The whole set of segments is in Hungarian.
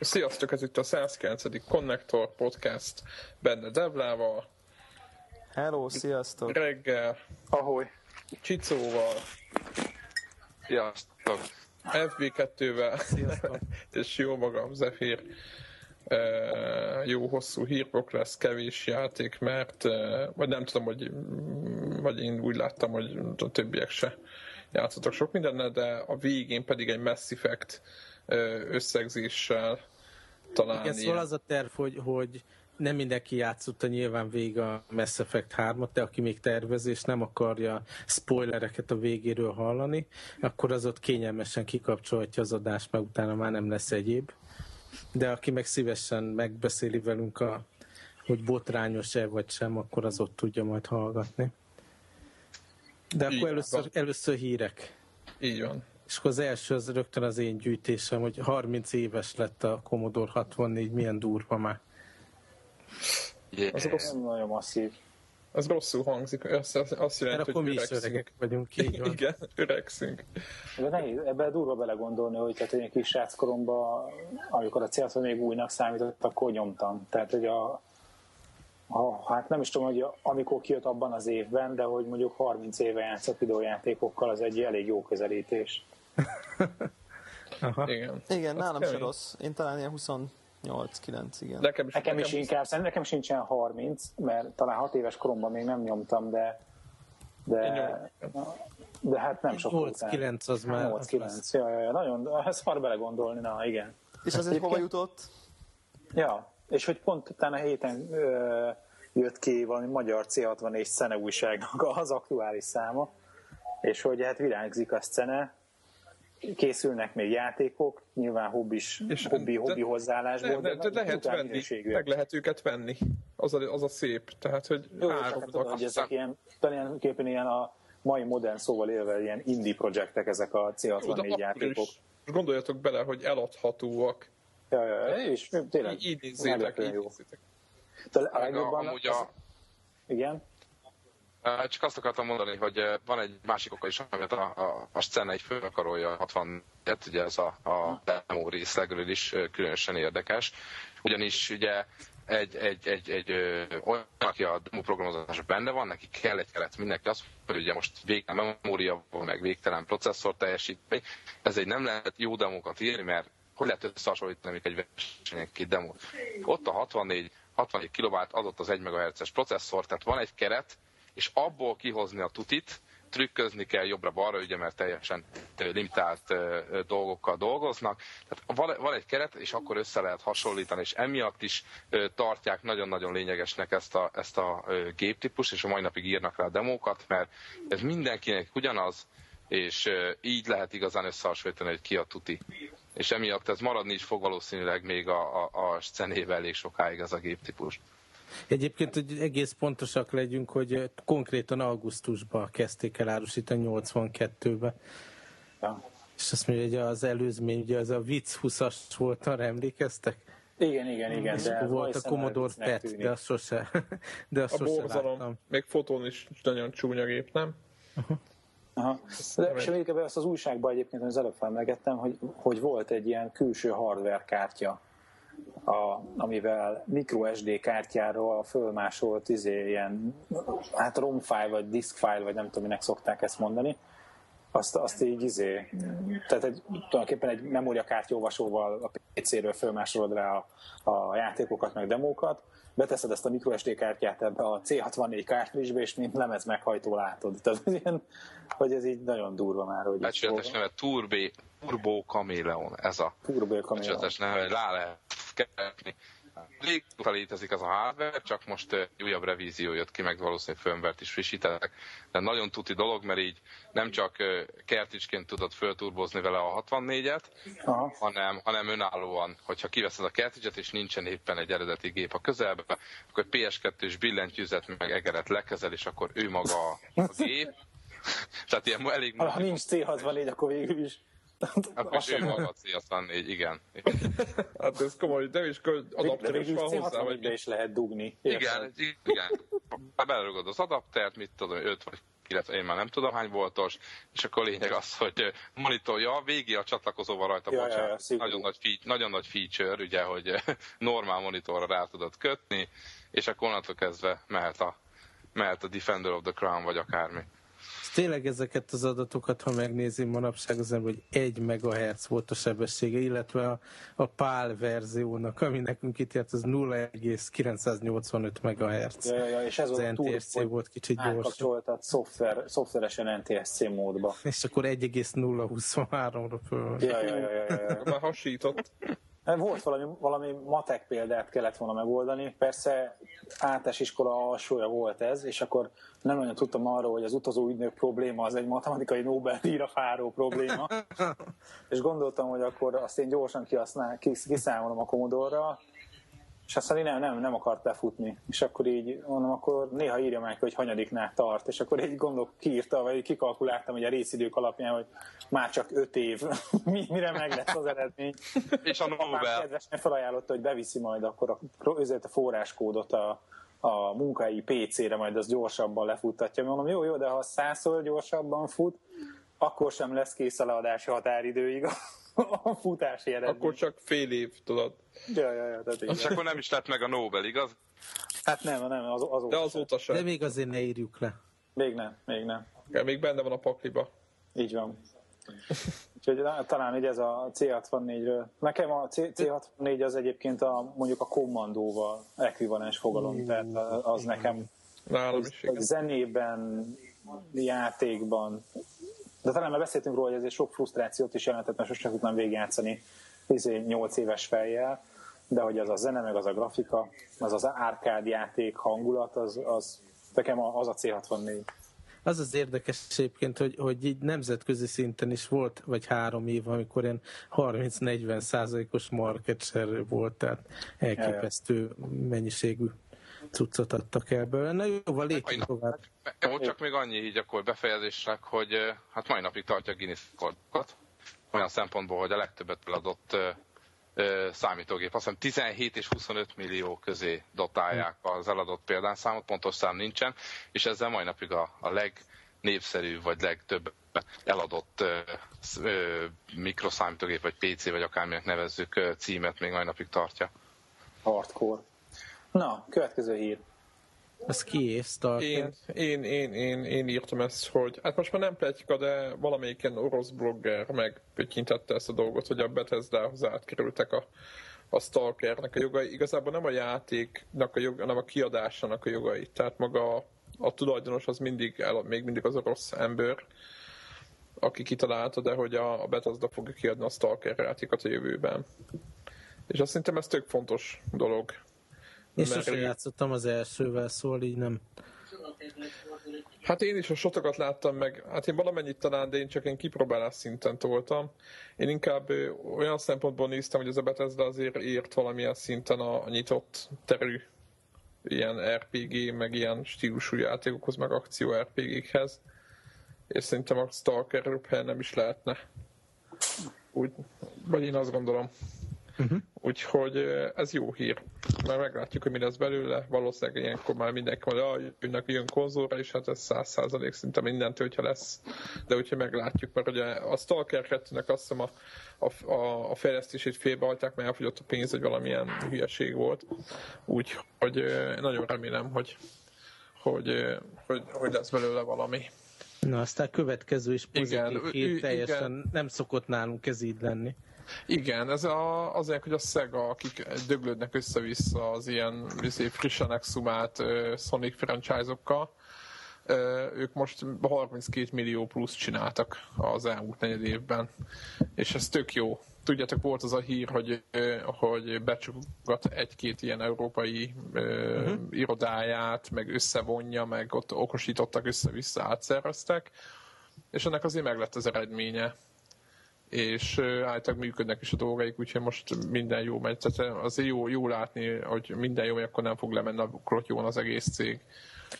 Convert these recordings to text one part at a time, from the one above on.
Sziasztok, ez itt a 109. Connector Podcast benne Devlával. Hello, sziasztok! Reggel. Ahogy. Csicóval. Sziasztok! FB2-vel. Sziasztok! és jó magam, Zephyr. jó hosszú hírok lesz, kevés játék, mert vagy nem tudom, hogy vagy én úgy láttam, hogy a többiek se játszottak sok mindennel, de a végén pedig egy Mass Effect összegzéssel talán Igen, szóval az a terv, hogy, hogy nem mindenki játszotta nyilván végig a Mass Effect 3-at, de aki még tervezi és nem akarja spoilereket a végéről hallani, akkor az ott kényelmesen kikapcsolhatja az adást, mert utána már nem lesz egyéb. De aki meg szívesen megbeszéli velünk, a, hogy botrányos-e vagy sem, akkor az ott tudja majd hallgatni. De akkor először, először hírek. Így van. És akkor az első az rögtön az én gyűjtésem, hogy 30 éves lett a Commodore 64, milyen durva már. Yeah. Az rossz, nagyon masszív. Az rosszul hangzik, azt, azt jelenti, hogy öregszünk. vagyunk, így van. Igen, öregszünk. De nehéz, ebben durva belegondolni, hogy tehát egy kis sráckoromban, amikor a célt még újnak számított, akkor nyomtam. Tehát, hogy a, a, hát nem is tudom, hogy amikor kijött abban az évben, de hogy mondjuk 30 éve játszott videójátékokkal, az egy elég jó közelítés. Aha. Igen. Igen, nálam se rossz. Én talán ilyen 28-9, igen. Nekem is, nekem is inkább, szerintem nekem sincsen 30, mert talán 6 éves koromban még nem nyomtam, de de, de hát nem sok 8-9 az már. 8-9, ja, ja, ja, nagyon, ez szar belegondolni, na igen. És azért hova jutott? Ja, és hogy pont utána héten ö, jött ki valami magyar C64 szene újságnak az aktuális száma, és hogy hát virágzik a szene, készülnek még játékok, nyilván hobbis, és hobbi, hobbi hozzáállásból, de, de, de lehet venni, meg lehet őket venni. Az a, az a szép, tehát hogy Jó, hát tudod, hogy ezek ilyen, tulajdonképpen ilyen a mai modern szóval élve ilyen indie projektek ezek a C64 játékok. Is, gondoljatok bele, hogy eladhatóak. Ja, ja, ja és tényleg így nézzétek, így nézzétek. A legjobban, amúgy a... Igen? Csak azt akartam mondani, hogy van egy másik oka is, amit a, a, a scena egy főakarolja 60 ugye ez a, a demo részlegről is különösen érdekes. Ugyanis ugye egy, egy, egy, egy olyan, aki a demo programozásban benne van, neki kell egy keret, mindenki azt hogy ugye most végtelen memória, meg végtelen processzor teljesítmény, egy nem lehet jó demókat írni, mert hogy lehet összehasonlítani egy versenyen két demót. Ott a 64 64 kW adott az 1 MHz-es processzor, tehát van egy keret, és abból kihozni a tutit, trükközni kell jobbra-balra, ugye, mert teljesen limitált dolgokkal dolgoznak. Tehát van egy keret, és akkor össze lehet hasonlítani, és emiatt is tartják nagyon-nagyon lényegesnek ezt a, ezt a géptípus, és a mai napig írnak rá demókat, mert ez mindenkinek ugyanaz, és így lehet igazán összehasonlítani, hogy ki a tuti. És emiatt ez maradni is fog valószínűleg még a, a, a szenével elég sokáig ez a géptípus. Egyébként, hogy egész pontosak legyünk, hogy konkrétan augusztusban kezdték el árusítani 82-be. Ja. És azt mondja, hogy az előzmény, ugye az a vicc 20-as volt, arra emlékeztek? Igen, igen, igen. de volt a Commodore PET, de azt sose, de azt a sose borzalom. láttam. Még fotón is nagyon csúnya gép, nem? Uh-huh. Aha. De, és még azt az újságban egyébként, az előbb felmegettem, hogy, hogy volt egy ilyen külső hardware kártya, a, amivel microSD kártyáról fölmásolt izé, ilyen, hát ROM file, vagy disk file, vagy nem tudom, minek szokták ezt mondani, azt, azt így izé, tehát egy, tulajdonképpen egy memóriakártyolvasóval a PC-ről fölmásolod rá a, a játékokat, meg demókat, beteszed ezt a microSD kártyát ebbe a C64 kártyába, és mint lemez meghajtó látod. Tehát ilyen, hogy ez így nagyon durva már. Hogy Becsületes neve Turbo, Turbo Chameleon, ez a Turbo Chameleon. Becsületes neve, rá lehet keresni. Régóta létezik az a hardware, csak most egy újabb revízió jött ki, meg valószínűleg firmware is frissítettek. De nagyon tuti dolog, mert így nem csak kerticsként tudod fölturbozni vele a 64-et, hanem, hanem önállóan, hogyha kiveszed a kerticset, és nincsen éppen egy eredeti gép a közelben, akkor PS2-s billentyűzet meg egeret lekezel, és akkor ő maga a gép. Tehát ilyen elég... Ha nincs C64, akkor végül is akkor ő maga a C64, igen. hát ez komoly, de is adapter is van hozzá, vagy is lehet dugni. Igen, igen. Belerugod az adaptert, mit tudom, 5 vagy illetve én már nem tudom hány voltos, és akkor lényeg az, hogy monitorja, végig a csatlakozóval rajta, ja, bocsánat, ja, ja, nagyon, nagy, nagyon nagy feature, ugye, hogy normál monitorra rá tudod kötni, és akkor onnantól kezdve mehet a, mehet a Defender of the Crown, vagy akármi tényleg ezeket az adatokat, ha megnézi manapság az ember, hogy 1 MHz volt a sebessége, illetve a, a PAL verziónak, ami nekünk itt járt, az 0,985 MHz. Ja, ja, ja, és ez az NTSC túl, volt kicsit gyorsabb. tehát szoftver, szoftveresen NTSC módba. És akkor 1,023-ra föl. Ja, ja, ja, ja, ja. Már hasított. Volt valami, valami matek példát kellett volna megoldani. Persze általános iskola alsója volt ez, és akkor nem nagyon tudtam arról, hogy az utazó ügynök probléma az egy matematikai Nobel-díjra fáró probléma. és gondoltam, hogy akkor azt én gyorsan kiszámolom a Commodore-ra, és aztán nem, nem, nem akart befutni. És akkor így mondom, akkor néha írja meg, hogy hanyadiknál tart. És akkor egy gondok kiírta, vagy kikalkuláltam, hogy a részidők alapján, hogy már csak öt év, mire meg lesz az eredmény. és a Nobel. Kedvesen felajánlotta, hogy beviszi majd akkor a, a forráskódot a, a munkai PC-re, majd az gyorsabban lefuttatja. Mondom, jó, jó, de ha százszor gyorsabban fut, akkor sem lesz kész a leadási határidőig a futási eredmény. Akkor csak fél év, tudod. Ja, ja, ja. Tehát És akkor nem is lett meg a Nobel, igaz? Hát nem, nem, az, azóta De azóta sem. De még azért ne írjuk le. Még nem, még nem. Ja, még benne van a pakliba. Így van. Úgyhogy talán így ez a C64-ről. Nekem a C- C64 az egyébként a, mondjuk a kommandóval ekvivalens fogalom, mm. tehát az nekem Nálam is, igen. zenében, játékban, de talán már beszéltünk róla, hogy ezért sok frusztrációt is jelentett, mert sosem tudtam végigjátszani 8 éves fejjel, de hogy az a zene, meg az a grafika, az az árkád játék hangulat, az, az nekem az a C64. Az az érdekes egyébként, hogy, hogy így nemzetközi szinten is volt, vagy három év, amikor ilyen 30-40 százalékos market share volt, tehát elképesztő mennyiségű cuccot adtak el belőle. Na jóval lépjünk tovább. Most csak még annyi így akkor befejezésre, hogy hát mai napig tartja Guinness rekordokat. Olyan szempontból, hogy a legtöbbet eladott számítógép. Azt hiszem 17 és 25 millió közé dotálják az eladott példányszámot, pontos szám nincsen, és ezzel mai napig a, a legnépszerűbb vagy legtöbb eladott ö, ö, mikroszámítógép, vagy PC, vagy akárminek nevezzük ö, címet még mai napig tartja. Hardcore. Na, következő hír. Ez ki Én, én, én, én, én írtam ezt, hogy hát most már nem pletyka, de valamelyik ilyen orosz blogger megpötyintette ezt a dolgot, hogy a Bethesda-hoz átkerültek a, a Stalkernek a jogai. Igazából nem a játéknak a jogai, hanem a kiadásának a jogai. Tehát maga a, a tulajdonos az mindig, el, még mindig az orosz ember, aki kitalálta, de hogy a, a Bethesda fogja kiadni a Stalker játékot a jövőben. És azt szerintem ez tök fontos dolog. Én sosem játszottam az elsővel, szóval így nem. Hát én is a sotokat láttam meg, hát én valamennyit talán, de én csak én kipróbálás szinten toltam. Én inkább olyan szempontból néztem, hogy ez a Bethesda azért ért valamilyen szinten a nyitott terű ilyen RPG, meg ilyen stílusú játékokhoz, meg akció RPG-khez. És szerintem a Stalker nem is lehetne. Úgy, vagy én azt gondolom. Uh-huh. Úgyhogy ez jó hír, mert meglátjuk, hogy mi lesz belőle. Valószínűleg ilyenkor már mindenki mondja, hogy jönnek jön konzolra, és hát ez száz százalék szinte mindentől, hogyha lesz. De úgyhogy meglátjuk, mert ugye a Stalker 2-nek azt hiszem a, a, a fejlesztését félbehagyták, mert elfogyott a pénz, hogy valamilyen hülyeség volt. Úgyhogy nagyon remélem, hogy, hogy, hogy, hogy lesz belőle valami. Na, aztán következő is pozitív igen, hír, teljesen igen. nem szokott nálunk ez így lenni. Igen, ez a, azért, hogy a Sega, akik döglődnek össze-vissza az ilyen izé, frissen exhumált uh, Sonic franchise-okkal, uh, ők most 32 millió plusz csináltak az elmúlt negyed évben, és ez tök jó. Tudjátok, volt az a hír, hogy, uh, hogy becsugat egy-két ilyen európai uh, uh-huh. irodáját, meg összevonja, meg ott okosítottak, össze-vissza átszerveztek, és ennek azért meg lett az eredménye és általában működnek is a dolgaik, úgyhogy most minden jó megy. Tehát azért jó, jó látni, hogy minden jó, akkor nem fog lemenni a klotyón az egész cég.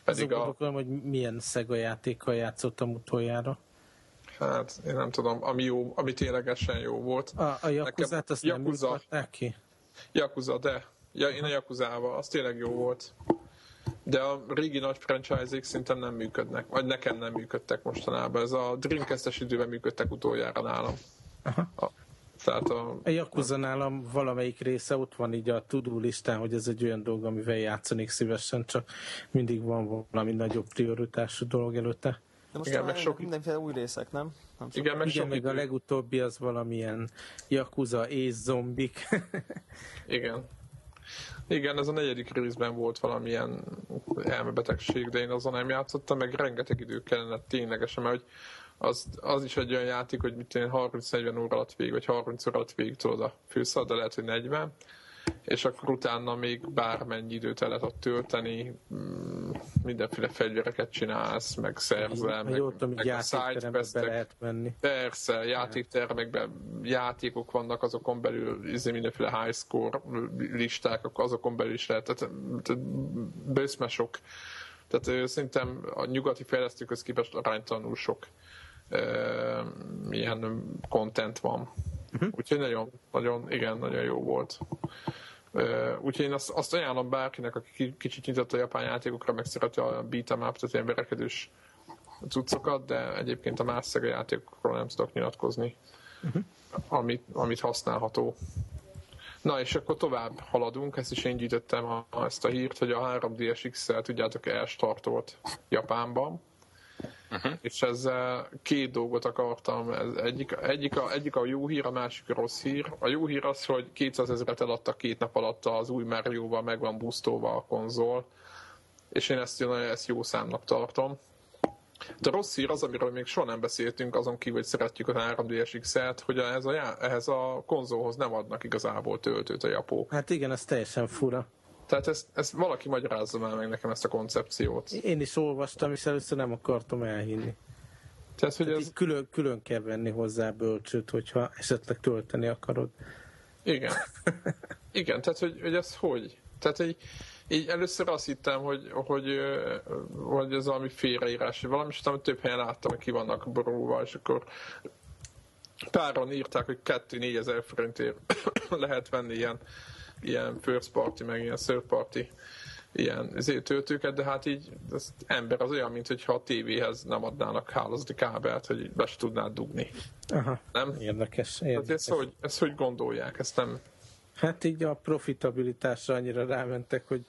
Pedig a... gondolom, hogy milyen Sega játékkal játszottam utoljára. Hát, én nem tudom, ami, jó, ami ténylegesen jó volt. A, a Jakuzát azt Yakuza, nem ki? Yakuza, de ja, én a Yakuzával, az tényleg jó volt. De a régi nagy franchise-ék szerintem nem működnek, vagy nekem nem működtek mostanában. Ez a Dreamcast-es időben működtek utoljára nálam. Aha. A, tehát a, a Yakuza nálam valamelyik része ott van így a tudó listán, hogy ez egy olyan dolog, amivel játszanék szívesen, csak mindig van valami nagyobb prioritású dolog előtte. De most Igen, meg sok... mindenféle új részek, nem? nem Igen, meg, Igen, meg a legutóbbi az valamilyen Yakuza és zombik. Igen. Igen, ez a negyedik részben volt valamilyen elmebetegség, de én azon nem játszottam, meg rengeteg idő kellene ténylegesen, mert hogy az, az is egy olyan játék, hogy mit 30-40 óra alatt végig, vagy 30 óra alatt végig tudod a főszal, de lehet, hogy 40 és akkor utána még bármennyi időt el lehet tölteni, mm, mindenféle fegyvereket csinálsz, meg szerzel, meg, jó, tudom, meg a be lehet menni. Persze, játéktermekben játékok vannak, azokon belül izé mindenféle high score listák, azokon belül is lehet, tehát, tehát bőszme sok. Tehát szerintem a nyugati fejlesztőköz képest aránytalanul sok uh, ilyen content van. Uh-huh. Úgyhogy nagyon, nagyon, igen, nagyon jó volt. Uh, úgyhogy én azt, azt ajánlom bárkinek, aki kicsit nyitott a japán játékokra, meg szereti a beat'em up, tehát ilyen verekedős cuccokat, de egyébként a más játékokról nem tudok nyilatkozni, uh-huh. amit, amit használható. Na és akkor tovább haladunk, ezt is én gyűjtöttem a, ezt a hírt, hogy a 3DS XL tudjátok elstartolt Japánban, Uh-huh. És ezzel két dolgot akartam. Ez egyik, egyik, a, egyik a jó hír, a másik a rossz hír. A jó hír az, hogy 200 ezeret eladtak két nap alatt az új Mario-val, meg van boostolva a konzol, és én ezt, ezt jó számnak tartom. De rossz hír az, amiről még soha nem beszéltünk, azon kívül, hogy szeretjük a 3DS XL-t, hogy ehhez a, ehhez a konzolhoz nem adnak igazából töltőt a japó. Hát igen, ez teljesen fura. Tehát ezt, ezt valaki magyarázza már meg nekem ezt a koncepciót. Én is olvastam, és először nem akartam elhinni. Tehát, hogy Tehát ez... külön, külön kell venni hozzá bölcsőt, hogyha esetleg tölteni akarod. Igen. Igen, tehát hogy, hogy ez hogy? Tehát egy, így először azt hittem, hogy, hogy, hogy ez valami félreírás, valami, és utána több helyen láttam, hogy ki vannak borulva, és akkor páran írták, hogy 2-4 ezer forintért lehet venni ilyen ilyen first party, meg ilyen third party ilyen töltőket, de hát így az ember az olyan, mint hogyha a tévéhez nem adnának hálózati kábelt, hogy be se tudnád dugni. Aha, nem? Érdekes. érdekes. Hát ezt, hogy, ezt hogy gondolják? Ezt nem... Hát így a profitabilitásra annyira rámentek, hogy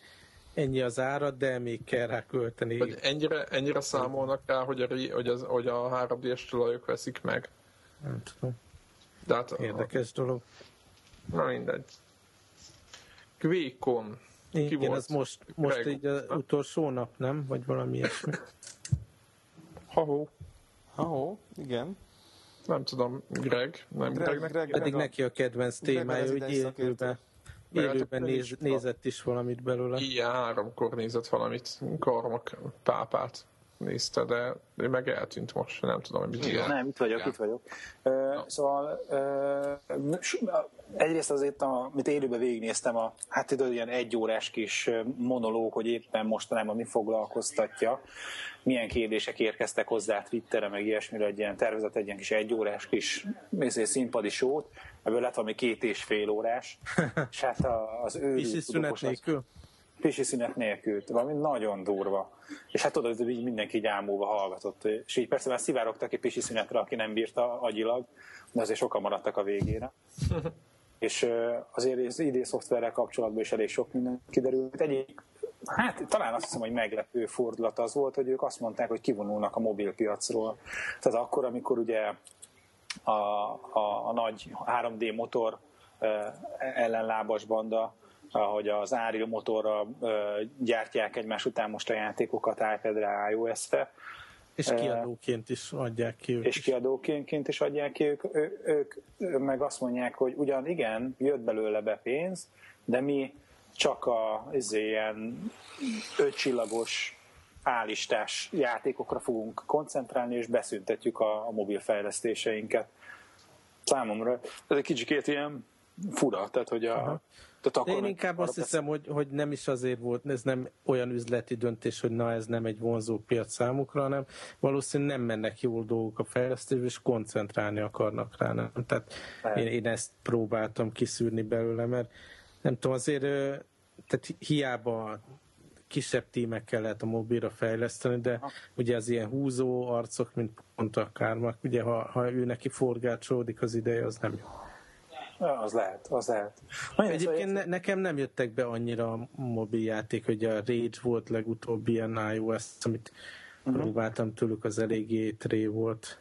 ennyi az ára, de még kell rá költeni. Hogy ennyire, ennyire számolnak rá, hogy a, hogy, az, hogy a 3D-es tulajok veszik meg? Nem tudom. De hát, Érdekes a... dolog. Na mindegy. Quékon. Igen, volt? ez most, most Greg. így az utolsó nap, nem? Vagy valami ilyesmi. Ha-ho. Ha-ho, igen. Nem tudom, Greg. Nem Greg, Greg, Greg Pedig neki a kedvenc témája, hogy élőben, élőben néz, nézett is valamit belőle. Ilyen háromkor nézett valamit, Karmak pápát nézte, de ő meg eltűnt most, nem tudom, hogy mit Igen. Nem, itt vagyok, Igen. itt vagyok. Uh, szóval uh, egyrészt azért, amit élőben végignéztem, a, hát tudod, ilyen egy órás kis monológ, hogy éppen mostanában mi foglalkoztatja, milyen kérdések érkeztek hozzá Twitterre, meg ilyesmire, egy ilyen tervezet, egy ilyen kis egy órás kis színpadi sót, ebből lett valami két és fél órás, és hát az ő... És szünet nélkül? Pési szünet nélkül, valami nagyon durva. És hát tudod, hogy mindenki így ámulva hallgatott. És így persze már szivárogtak egy pési szünetre, aki nem bírta agyilag, de azért sokan maradtak a végére. és azért az ID szoftverrel kapcsolatban is elég sok minden kiderült. Egyik, hát talán azt hiszem, hogy meglepő fordulat az volt, hogy ők azt mondták, hogy kivonulnak a mobilpiacról. Tehát akkor, amikor ugye a, a, a nagy 3D motor ellenlábas banda ahogy az Ariel motorra gyártják egymás után most a játékokat iPad-re, iOS-re. És kiadóként is adják ki ők És kiadóként is adják ki ők, ő, ők, ők meg azt mondják, hogy ugyan igen, jött belőle be pénz, de mi csak a izé, ilyen ötcsillagos állistás játékokra fogunk koncentrálni, és beszüntetjük a, a mobil fejlesztéseinket. Számomra ez egy kicsikét ilyen fura, tehát hogy a, tehát akkor Én inkább azt hiszem, hogy, hogy nem is azért volt, ez nem olyan üzleti döntés, hogy na ez nem egy vonzó piac számukra, hanem valószínűleg nem mennek jól dolgok a fejlesztésbe, és koncentrálni akarnak rá. Nem? Tehát én, én ezt próbáltam kiszűrni belőle, mert nem tudom, azért tehát hiába kisebb tímekkel lehet a mobilra fejleszteni, de ha. ugye az ilyen húzó arcok, mint pont a Kármak, ugye ha, ha ő neki forgácsolódik az ideje, az nem jó. Az lehet, az lehet. Nagyon Egyébként ne, nekem nem jöttek be annyira a mobiljáték, hogy a Rage volt legutóbb ilyen iOS, amit uh-huh. próbáltam tőlük, az eléggé tré volt.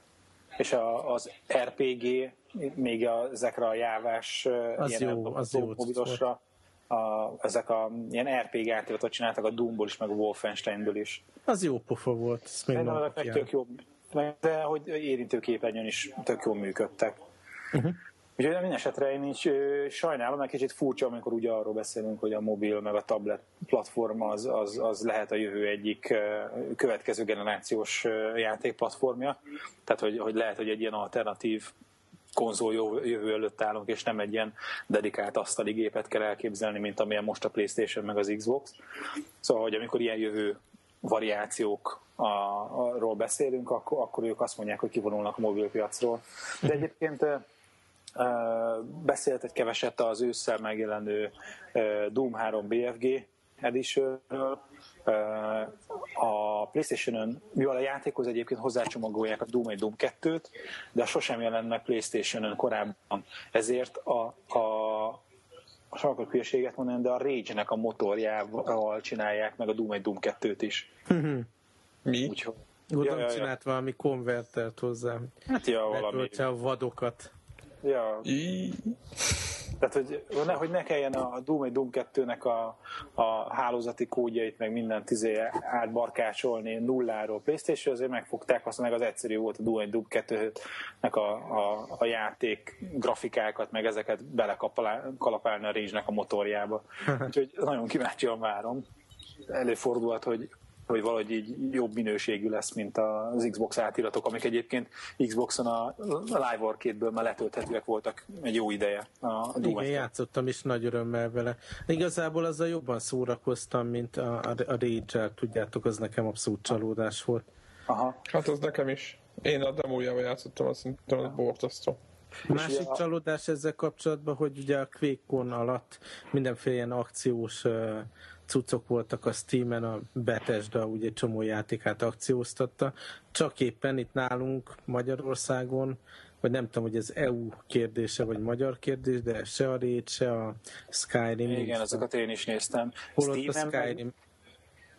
És a, az RPG még a, ezekre a jávás az ilyen jó, az jó mobilosra, a, ezek a ilyen RPG játékokat csináltak a Doomból is, meg a Wolfensteinből is. Az jó pofa volt. Ezt még nem tök jó, de hogy érintőképernyőn is tök jól működtek. Uh-huh. Úgyhogy minden esetre én is sajnálom, mert kicsit furcsa, amikor ugye arról beszélünk, hogy a mobil meg a tablet platform az, az, az lehet a jövő egyik következő generációs játékplatformja. Tehát, hogy, hogy lehet, hogy egy ilyen alternatív konzol jövő előtt állunk, és nem egy ilyen dedikált asztali gépet kell elképzelni, mint amilyen most a Playstation meg az Xbox. Szóval, hogy amikor ilyen jövő variációk a, arról beszélünk, akkor, akkor ők azt mondják, hogy kivonulnak a mobilpiacról. De egyébként Beszélt egy keveset az ősszel megjelenő Doom 3 BFG editionről. A Playstation-ön, mivel a játékhoz egyébként hozzácsomagolják a Doom 1 Doom 2-t, de sosem jelent meg Playstation-ön korábban. Ezért a, a sarkok hülyeséget mondani, de a Rage-nek a motorjával csinálják meg a Doom 1 Doom 2-t is. Mi? Úgyhogy, Gondolom ja, ja, ja. csinált valami konvertert hozzá. Hát ja, valami. a vadokat. Ja. Tehát, hogy ne, hogy ne kelljen a Doom 1 Doom 2-nek a, a hálózati kódjait, meg mindent izé átbarkácsolni nulláról Playstation, azért megfogták, azt meg az egyszerű volt a Doom 1 Doom 2-nek a, a, a játék grafikákat, meg ezeket belekalapálni a range a motorjába. Úgyhogy nagyon kíváncsian várom. Előfordulhat, hogy hogy valahogy így jobb minőségű lesz, mint az Xbox átiratok, amik egyébként Xboxon a Live Arcade-ből már letölthetőek voltak egy jó ideje. A Igen, játszottam is nagy örömmel vele. Igazából azzal jobban szórakoztam, mint a, a, a rage tudjátok, az nekem abszolút csalódás volt. Aha. Hát az nekem is. Én a demójával játszottam, azt szerintem az bortasztó. Másik a... csalódás ezzel kapcsolatban, hogy ugye a QuakeCon alatt mindenféle ilyen akciós uh, cuccok voltak a Steam-en, a Bethesda ugye csomó játékát akcióztatta, csak éppen itt nálunk Magyarországon, vagy nem tudom, hogy ez EU kérdése, vagy magyar kérdés, de se a Raid, se a Skyrim. Igen, azokat én is néztem. Holott a Skyrim... Meg,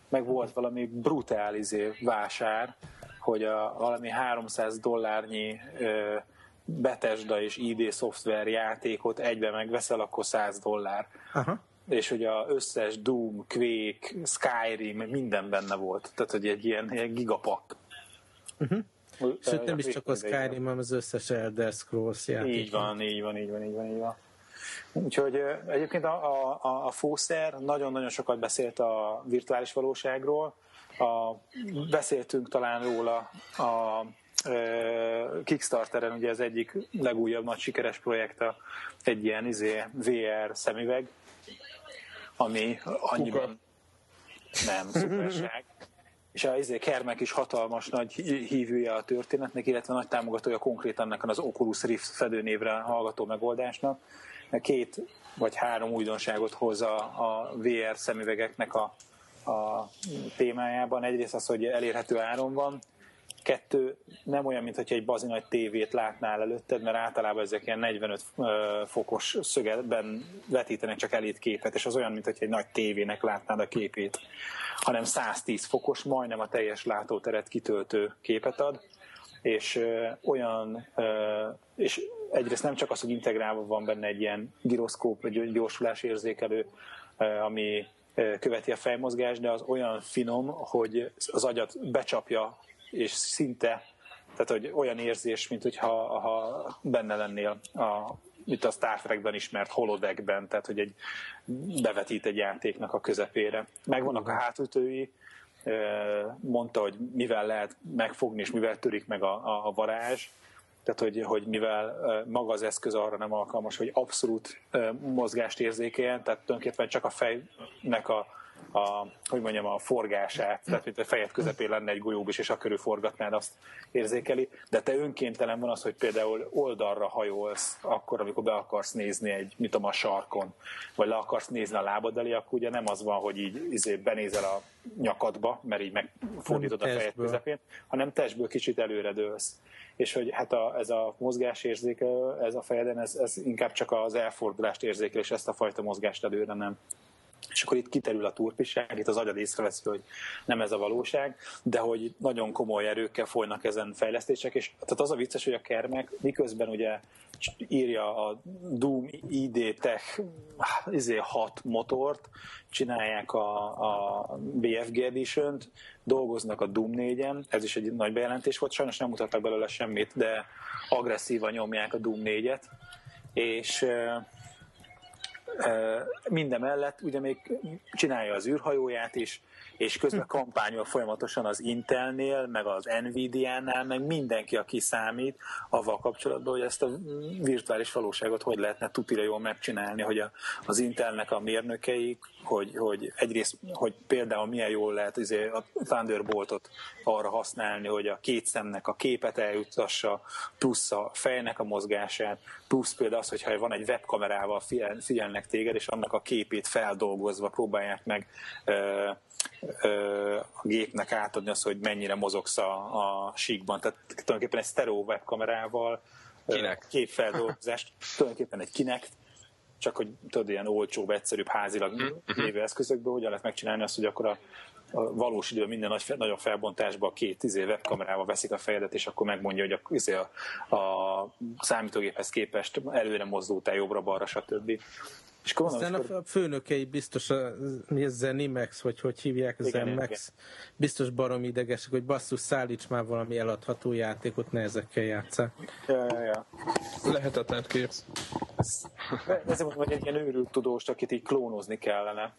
meg volt valami brutál izé vásár, hogy a, valami 300 dollárnyi ö, Bethesda és ID szoftver játékot egybe megveszel, akkor 100 dollár. Aha és hogy a összes Doom, Quake, Skyrim, minden benne volt. Tehát, hogy egy ilyen, ilyen gigapak. Uh-huh. Sőt, nem is csak a Skyrim, hanem az összes Elder Scrolls játék. Így van, így van, így van, így van, így van. Úgyhogy egyébként a, a, a Fószer nagyon-nagyon sokat beszélt a virtuális valóságról. A, beszéltünk talán róla a Kickstarteren, ugye az egyik legújabb nagy sikeres projekt a, egy ilyen izé, VR szemüveg, ami annyiban nem szuperság. És a izé, Kermek is hatalmas nagy hívője a történetnek, illetve nagy támogatója konkrétan ennek az Oculus Rift fedőnévre hallgató megoldásnak. Két vagy három újdonságot hoz a, a VR szemüvegeknek a, a témájában. Egyrészt az, hogy elérhető áron van, Kettő, nem olyan, mintha egy bazi nagy tévét látnál előtted, mert általában ezek ilyen 45 fokos szögetben vetítenek csak elét képet, és az olyan, mintha egy nagy tévének látnád a képét, hanem 110 fokos, majdnem a teljes látóteret kitöltő képet ad, és olyan, és egyrészt nem csak az, hogy integrálva van benne egy ilyen gyroszkóp, egy gyorsulás érzékelő, ami követi a fejmozgást, de az olyan finom, hogy az agyat becsapja és szinte, tehát hogy olyan érzés, mint hogyha ha benne lennél a, mint a Star Trekben ismert holodeckben, tehát hogy egy bevetít egy játéknak a közepére. Megvannak a hátütői, mondta, hogy mivel lehet megfogni, és mivel törik meg a, a varázs, tehát hogy, hogy mivel maga az eszköz arra nem alkalmas, hogy abszolút mozgást érzékeljen, tehát tulajdonképpen csak a fejnek a, a, hogy mondjam, a forgását, tehát mint a fejed közepén lenne egy golyóbis, és a körül forgatnád, azt érzékeli, de te önkéntelen van az, hogy például oldalra hajolsz, akkor, amikor be akarsz nézni egy, mit tudom, a sarkon, vagy le akarsz nézni a lábad elé, akkor ugye nem az van, hogy így izé, benézel a nyakadba, mert így megfordítod a fejed közepén, hanem testből kicsit előre dőlsz. És hogy hát a, ez a mozgásérzéke, ez a fejeden, ez, ez inkább csak az elfordulást érzékel, és ezt a fajta mozgást előre nem és akkor itt kiterül a turpiság, itt az agyad észreveszi, hogy nem ez a valóság, de hogy nagyon komoly erőkkel folynak ezen fejlesztések, és tehát az a vicces, hogy a kermek miközben ugye írja a Doom ID Tech izé 6 motort, csinálják a, a BFG edition dolgoznak a Doom 4-en, ez is egy nagy bejelentés volt, sajnos nem mutattak belőle semmit, de agresszívan nyomják a Doom 4-et, és Mindemellett ugye még csinálja az űrhajóját is, és közben kampányol folyamatosan az Intelnél, meg az Nvidia-nál, meg mindenki, aki számít, avval kapcsolatban, hogy ezt a virtuális valóságot hogy lehetne tutira jól megcsinálni, hogy a, az Intelnek a mérnökei, hogy, hogy egyrészt, hogy például milyen jól lehet azért a Thunderboltot arra használni, hogy a két szemnek a képet eljutassa, plusz a fejnek a mozgását, plusz például az, hogyha van egy webkamerával figyelnek téged, és annak a képét feldolgozva próbálják meg a gépnek átadni azt, hogy mennyire mozogsz a, a síkban. Tehát tulajdonképpen egy stereo webkamerával Kinek? képfeldolgozást, tulajdonképpen egy kinek, csak hogy tudod, ilyen olcsóbb, egyszerűbb házilag mm-hmm. lévő eszközökből hogyan lehet megcsinálni azt, hogy akkor a, a valós idő minden nagy, nagyobb felbontásban a két izé, webkamerával veszik a fejedet, és akkor megmondja, hogy a, izé, a, a számítógéphez képest előre mozdultál jobbra-balra, stb. És akkor Aztán a főnökei biztos, a, mi ez Zenimax, vagy hogy hívják, az Zenimax, biztos barom idegesek, hogy basszus, szállíts már valami eladható játékot, ne ezekkel játszál. Ja, ja, ja. Lehetetlen kérsz. Ez, ez vagy egy ilyen őrült tudóst, akit így klónozni kellene.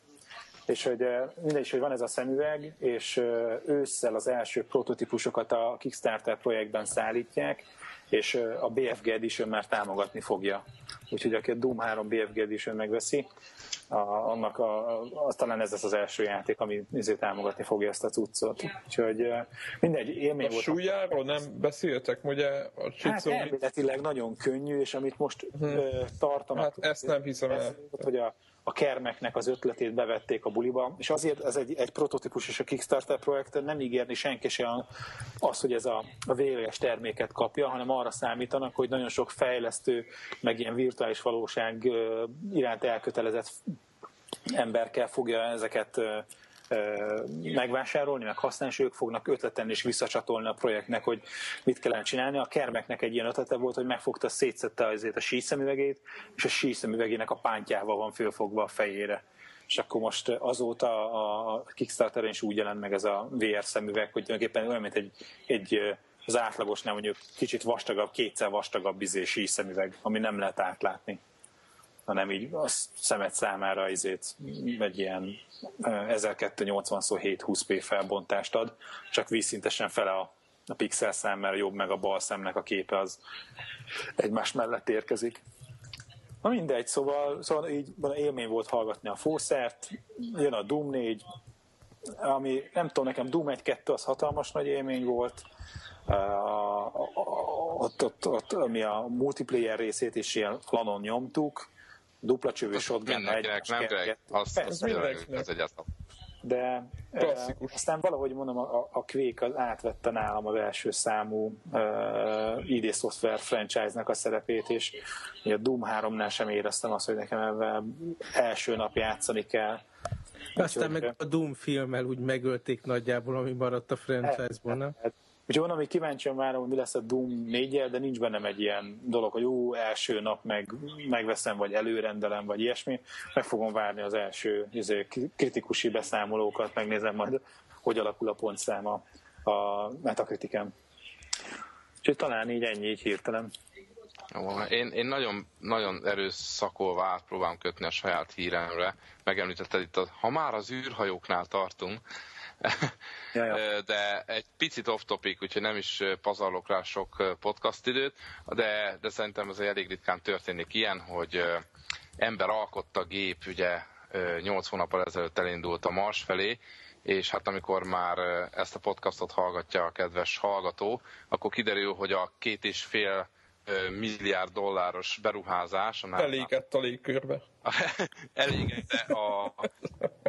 És hogy mindegy, hogy van ez a szemüveg, és ősszel az első prototípusokat a Kickstarter projektben szállítják, és a BFG Edition már támogatni fogja. Úgyhogy aki a Doom 3 BFG Edition megveszi, a, annak a, az talán ez lesz az első játék, ami izé támogatni fogja ezt a cuccot. Úgyhogy mindegy, élmény a volt. súlyáról nem beszéltek, ugye? A hát elméletileg nagyon könnyű, és amit most hmm. tartanak. Hát ezt nem hiszem el. Hogy a, a kermeknek az ötletét bevették a buliba, és azért ez egy, egy prototípus és a Kickstarter projekt nem ígérni senki sem az, hogy ez a, a végleges terméket kapja, hanem arra számítanak, hogy nagyon sok fejlesztő, meg ilyen virtuális valóság iránt elkötelezett emberkel fogja ezeket megvásárolni, meg használni, és ők fognak ötleten is visszacsatolni a projektnek, hogy mit kellene csinálni. A kermeknek egy ilyen ötlete volt, hogy megfogta, szétszette azért a síszemüvegét, és a síszemüvegének a pántjával van fölfogva a fejére. És akkor most azóta a Kickstarteren is úgy jelent meg ez a VR szemüveg, hogy tulajdonképpen olyan, mint egy, egy az átlagos, nem mondjuk kicsit vastagabb, kétszer vastagabb izé szemüveg, ami nem lehet átlátni hanem így a szemet számára izét egy ilyen 1280x720p felbontást ad, csak vízszintesen fele a, a pixel szám, mert a jobb meg a bal szemnek a képe az egymás mellett érkezik. Na mindegy, szóval, szóval így élmény volt hallgatni a fószert, jön a Doom 4, ami nem tudom, nekem Doom 1-2 az hatalmas nagy élmény volt, uh, ott, ott, ott, ami a multiplayer részét is ilyen lanon nyomtuk, dupla csövő shotgun Mindenkinek, nem Greg? Azt, azt ez egyáltalán. De e, aztán valahogy mondom, a, a Quake az átvette nálam az első számú uh, ID Software franchise-nak a szerepét, és a Doom 3-nál sem éreztem azt, hogy nekem ebben első nap játszani kell. Aztán meg a Doom filmmel úgy megölték nagyjából, ami maradt a franchise-ból, nem? Hát, Úgyhogy mondom, hogy kíváncsian várom, hogy mi lesz a Doom 4 de nincs bennem egy ilyen dolog, hogy jó, első nap meg, megveszem, vagy előrendelem, vagy ilyesmi. Meg fogom várni az első izé, kritikusi beszámolókat, megnézem majd, hogy alakul a pontszám a, a metakritiken. Úgyhogy talán így ennyi, így hirtelen. Jó, én, én nagyon, nagyon erőszakolva átpróbálom kötni a saját híremre. Megemlítetted itt, a, ha már az űrhajóknál tartunk, ja, ja. de egy picit off-topic, úgyhogy nem is pazarlok rá sok podcast időt, de, de szerintem ez elég ritkán történik ilyen, hogy ember alkotta gép, ugye 8 hónappal ezelőtt elindult a Mars felé, és hát amikor már ezt a podcastot hallgatja a kedves hallgató, akkor kiderül, hogy a két és fél milliárd dolláros beruházás. A Elégett a légkörbe. Elégett a,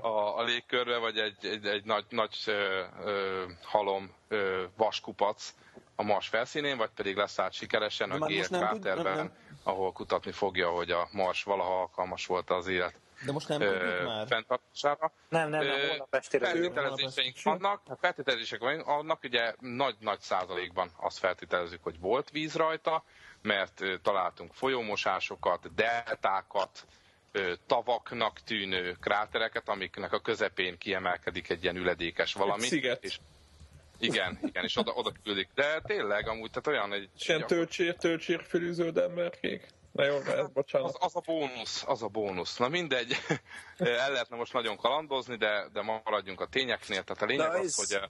a, a légkörbe, vagy egy, egy, egy nagy, nagy ö, ö, halom ö, vaskupac a Mars felszínén, vagy pedig lesz át sikeresen a Gér kráterben, ahol kutatni fogja, hogy a Mars valaha alkalmas volt az élet de most nem tudjuk már. fenntartására. Nem, nem, nem, holnap estére. Feltételezéseink vannak, feltételezések vannak, ugye nagy-nagy százalékban azt feltételezzük, hogy volt víz rajta, mert találtunk folyómosásokat, deltákat, tavaknak tűnő krátereket, amiknek a közepén kiemelkedik egy ilyen üledékes valami. Egy sziget. És igen, igen, és oda, oda küldik. De tényleg, amúgy, tehát olyan egy... Ilyen tölcsér, tölcsér fülűződ emberkék. Na jó, ez, bocsánat. Az, az, a bónusz, az a bónusz. Na mindegy, el lehetne most nagyon kalandozni, de, de maradjunk a tényeknél. Tehát a lényeg az, hogy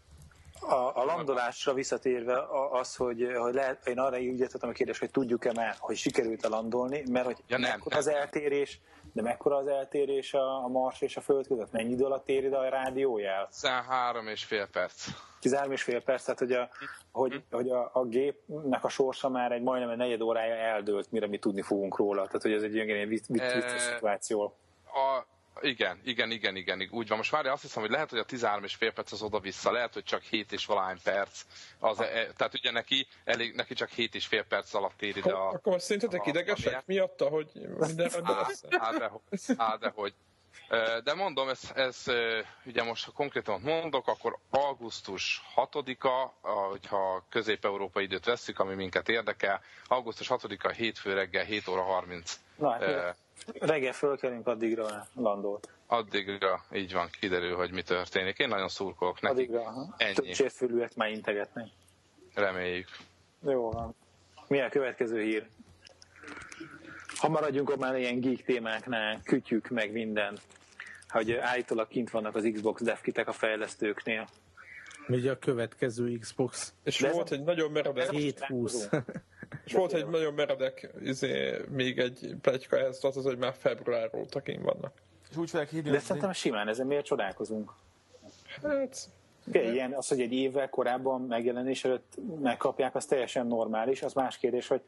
a, a landolásra visszatérve az, hogy, hogy lehet, én arra úgy értettem a kérdést, hogy tudjuk-e már, hogy sikerült a landolni, mert hogy ja, nem, nem. az eltérés, de mekkora az eltérés a, a Mars és a Föld között? Mennyi idő alatt ér ide a rádiójel? 13 és fél perc. 13 és fél perc, tehát hogy, a, hogy, hm. hogy a, a gépnek a sorsa már egy majdnem egy negyed órája eldőlt, mire mi tudni fogunk róla. Tehát, hogy ez egy ilyen vicc, e... szituáció. A, igen, igen, igen, igen, úgy van. Most várj, azt hiszem, hogy lehet, hogy a 13 és fél perc az oda-vissza, lehet, hogy csak 7 és valahány perc. Az, e, tehát ugye neki, elég, neki csak 7 és fél perc alatt ér ide a... Akkor most szerintetek idegesek a, miatta, hogy minden rendben? Á, dehogy. De mondom, ez, ez ugye most ha konkrétan mondok, akkor augusztus 6-a, hogyha közép-európai időt veszik, ami minket érdekel, augusztus 6-a hétfő reggel 7 óra 30. Na, hát reggel fölkelünk, addigra landolt. Addigra, így van, kiderül, hogy mi történik. Én nagyon szurkolok neki. Addigra, Ennyi. Több sérfülűek már integetnek. Reméljük. Jó van. Mi a következő hír? Ha maradjunk ott már ilyen geek témáknál, kütyük meg minden, hogy állítólag kint vannak az Xbox devkitek a fejlesztőknél. Ugye a következő Xbox. És De volt egy nagyon meredek... 720. És volt egy nagyon meredek, izé, még egy plegyka ehhez az, hogy már február óta kint vannak. És úgy fogják hívni. De szerintem simán ezen miért csodálkozunk? Hát... Okay, ilyen, az, hogy egy évvel korábban megjelenés előtt megkapják, az teljesen normális. Az más kérdés, hogy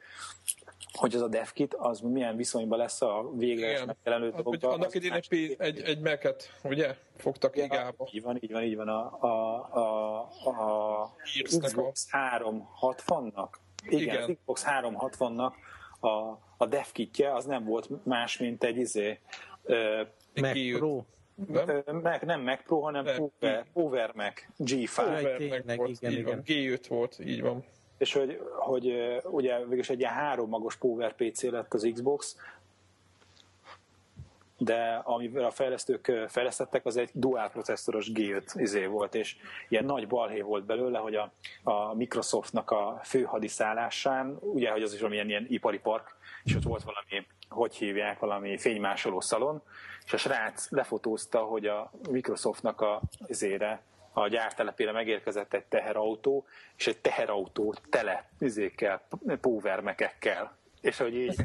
hogy az a devkit, az milyen viszonyban lesz a végleges megjelenő dologgal. Annak idén egy, egy, egy meket, ugye? Fogtak ja, igába. Így van, így van, így van. A, a, a, a Xbox 360-nak, igen, igen. az Xbox 360-nak a, a devkitje az nem volt más, mint egy izé, uh, Mac Pro. Nem? Mac, nem Mac Pro, hanem Power, Power Mac G5. Power Mac volt, igen, igen. G5 volt, így van és hogy, hogy ugye végülis egy ilyen hárommagos Power PC lett az Xbox, de amivel a fejlesztők fejlesztettek, az egy dual processzoros G5 izé volt, és ilyen nagy balhé volt belőle, hogy a, a Microsoftnak a fő hadiszállásán, ugye, hogy az is valamilyen ilyen ipari park, és ott volt valami, hogy hívják, valami fénymásoló szalon, és a srác lefotózta, hogy a Microsoftnak a izére a gyártelepére megérkezett egy teherautó, és egy teherautó tele izékkel, póvermekekkel. És hogy így,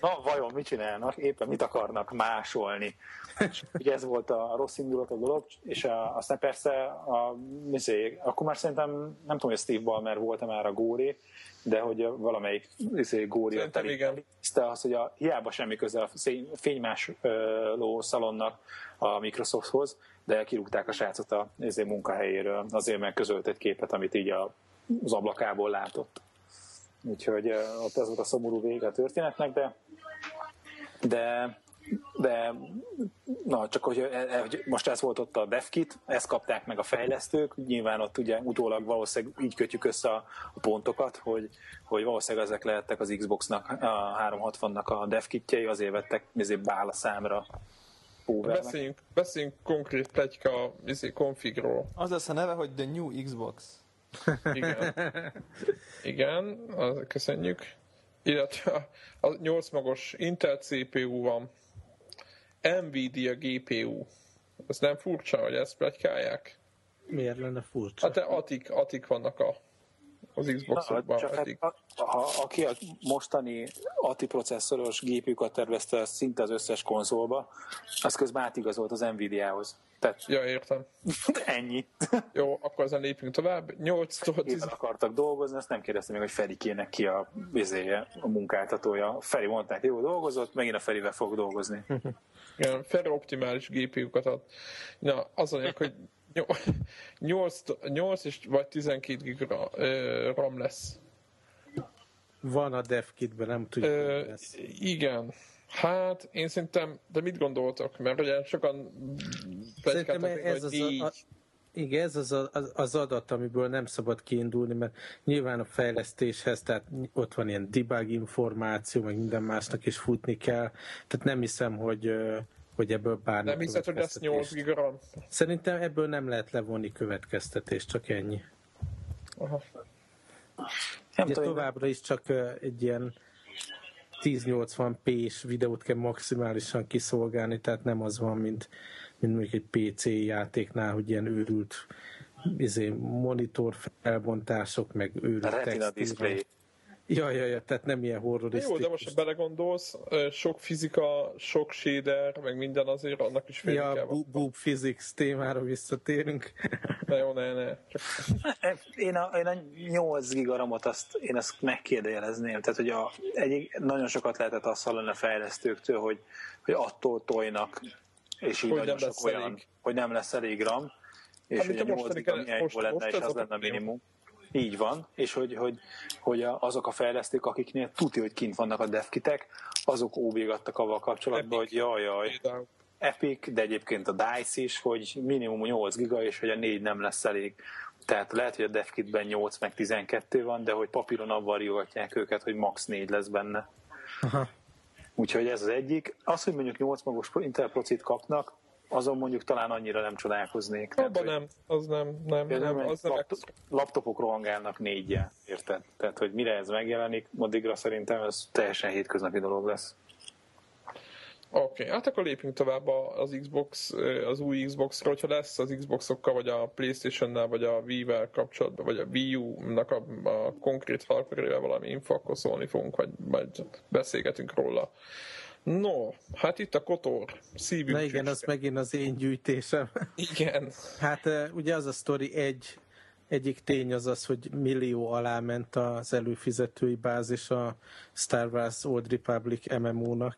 na vajon mit csinálnak, éppen mit akarnak másolni. És ugye ez volt a rossz indulat a dolog, és a, aztán persze a, izé, akkor már szerintem, nem tudom, hogy Steve Ballmer volt-e már a góré, de hogy valamelyik izé, góri ott az, hogy a, hiába semmi köze a fénymásoló szalonnak a Microsofthoz, de kirúgták a srácot a ezért munkahelyéről, azért mert közölt egy képet, amit így a, az ablakából látott. Úgyhogy ott ez volt a szomorú vége a történetnek, de de de na, csak hogy, e, e, hogy most ez volt ott a DevKit, ezt kapták meg a fejlesztők, nyilván ott ugye utólag valószínűleg így kötjük össze a, a pontokat, hogy, hogy valószínűleg ezek lehettek az Xboxnak, a 360-nak a DevKitjei, azért vettek ezért bála számra Beszéljünk, beszéljünk konkrét plegyka izé, konfigról. Az lesz a neve, hogy The New Xbox. Igen. Igen, az, köszönjük. Illetve a, a 8 magos Intel CPU van. Nvidia GPU. Ez nem furcsa, hogy ezt plegykálják? Miért lenne furcsa? Hát atik, atik vannak a az Xbox-okban Csak eddig. hát, ha, aki a mostani ATI processzoros gépüket tervezte szinte az összes konzolba, az közben átigazolt az Nvidia-hoz. Tehát Ja, értem. ennyi. Jó, akkor ezen lépjünk tovább. 8-tól 10... Kézzel akartak dolgozni, azt nem kérdeztem még, hogy Ferikének ki a, bizéje, a munkáltatója. Feri mondták, jó dolgozott, megint a Ferivel fog dolgozni. Igen, optimális GPU-kat ad. Na, az anyag, hogy 8, 8 és vagy 12 giga ö, RAM lesz. Van a DevKitben, nem tudjuk, Ö, lesz. igen. Hát, én szerintem, de mit gondoltok? Mert ugye sokan Szerintem ez hogy az, így. a, a, igen, ez az, a, az, az adat, amiből nem szabad kiindulni, mert nyilván a fejlesztéshez, tehát ott van ilyen debug információ, meg minden másnak is futni kell, tehát nem hiszem, hogy, hogy ebből bármi Nem hiszed, hogy lesz 8 következtetést- giga RAM? Szerintem ebből nem lehet levonni következtetést, csak ennyi. Aha. Nem Ugye tudom, továbbra is csak egy ilyen 1080p-s videót kell maximálisan kiszolgálni, tehát nem az van, mint, mint mondjuk egy PC játéknál, hogy ilyen őrült izé, monitor felbontások, meg őrült a Retina display. Ja, ja, ja, tehát nem ilyen Jó, horrorisztikus. de most ha belegondolsz, sok fizika, sok shader, meg minden azért, annak is félni kell. Ja, bu- boob physics témára visszatérünk. Na jó, ne, ne. Csak Én a, én a 8 gigaramot azt, én azt megkérdőjelezném. Tehát, hogy a, egy, nagyon sokat lehetett azt hallani a fejlesztőktől, hogy, hogy attól tojnak, és így Hogy nagyon sok olyan, elég. hogy nem lesz elég RAM, és Amit hogy a a 8 mostani giga milyen most- jó lenne, most és az lenne a minimum. Így van, és hogy, hogy, hogy azok a fejlesztők, akiknél tuti, hogy kint vannak a devkitek, azok óvégattak avval kapcsolatban, Epic. hogy jaj, jaj. Epic, de egyébként a DICE is, hogy minimum 8 giga, és hogy a 4 nem lesz elég. Tehát lehet, hogy a DevKitben 8 meg 12 van, de hogy papíron avval riogatják őket, hogy max 4 lesz benne. Aha. Úgyhogy ez az egyik. Az, hogy mondjuk 8 magos Intel procit kapnak, azon mondjuk talán annyira nem csodálkoznék. Tehát, Abban hogy nem, az nem, nem, nem, egy az nem laptop, laptopok rohangálnak négyel, érted? Tehát, hogy mire ez megjelenik, addigra szerintem ez teljesen hétköznapi dolog lesz. Oké, okay, hát akkor lépjünk tovább az Xbox, az új Xbox-ra, hogyha lesz az Xboxokkal, vagy a Playstation-nel, vagy a Wii-vel kapcsolatban, vagy a Wii U-nak a, a konkrét hardware valami info, akkor szólni fogunk, vagy, vagy beszélgetünk róla. No, hát itt a Kotor, szívünk. Na igen, az megint az én gyűjtésem. Igen, Hát ugye az a sztori egy, egyik tény az az, hogy millió alá ment az előfizetői bázis a Star Wars Old Republic MMO-nak.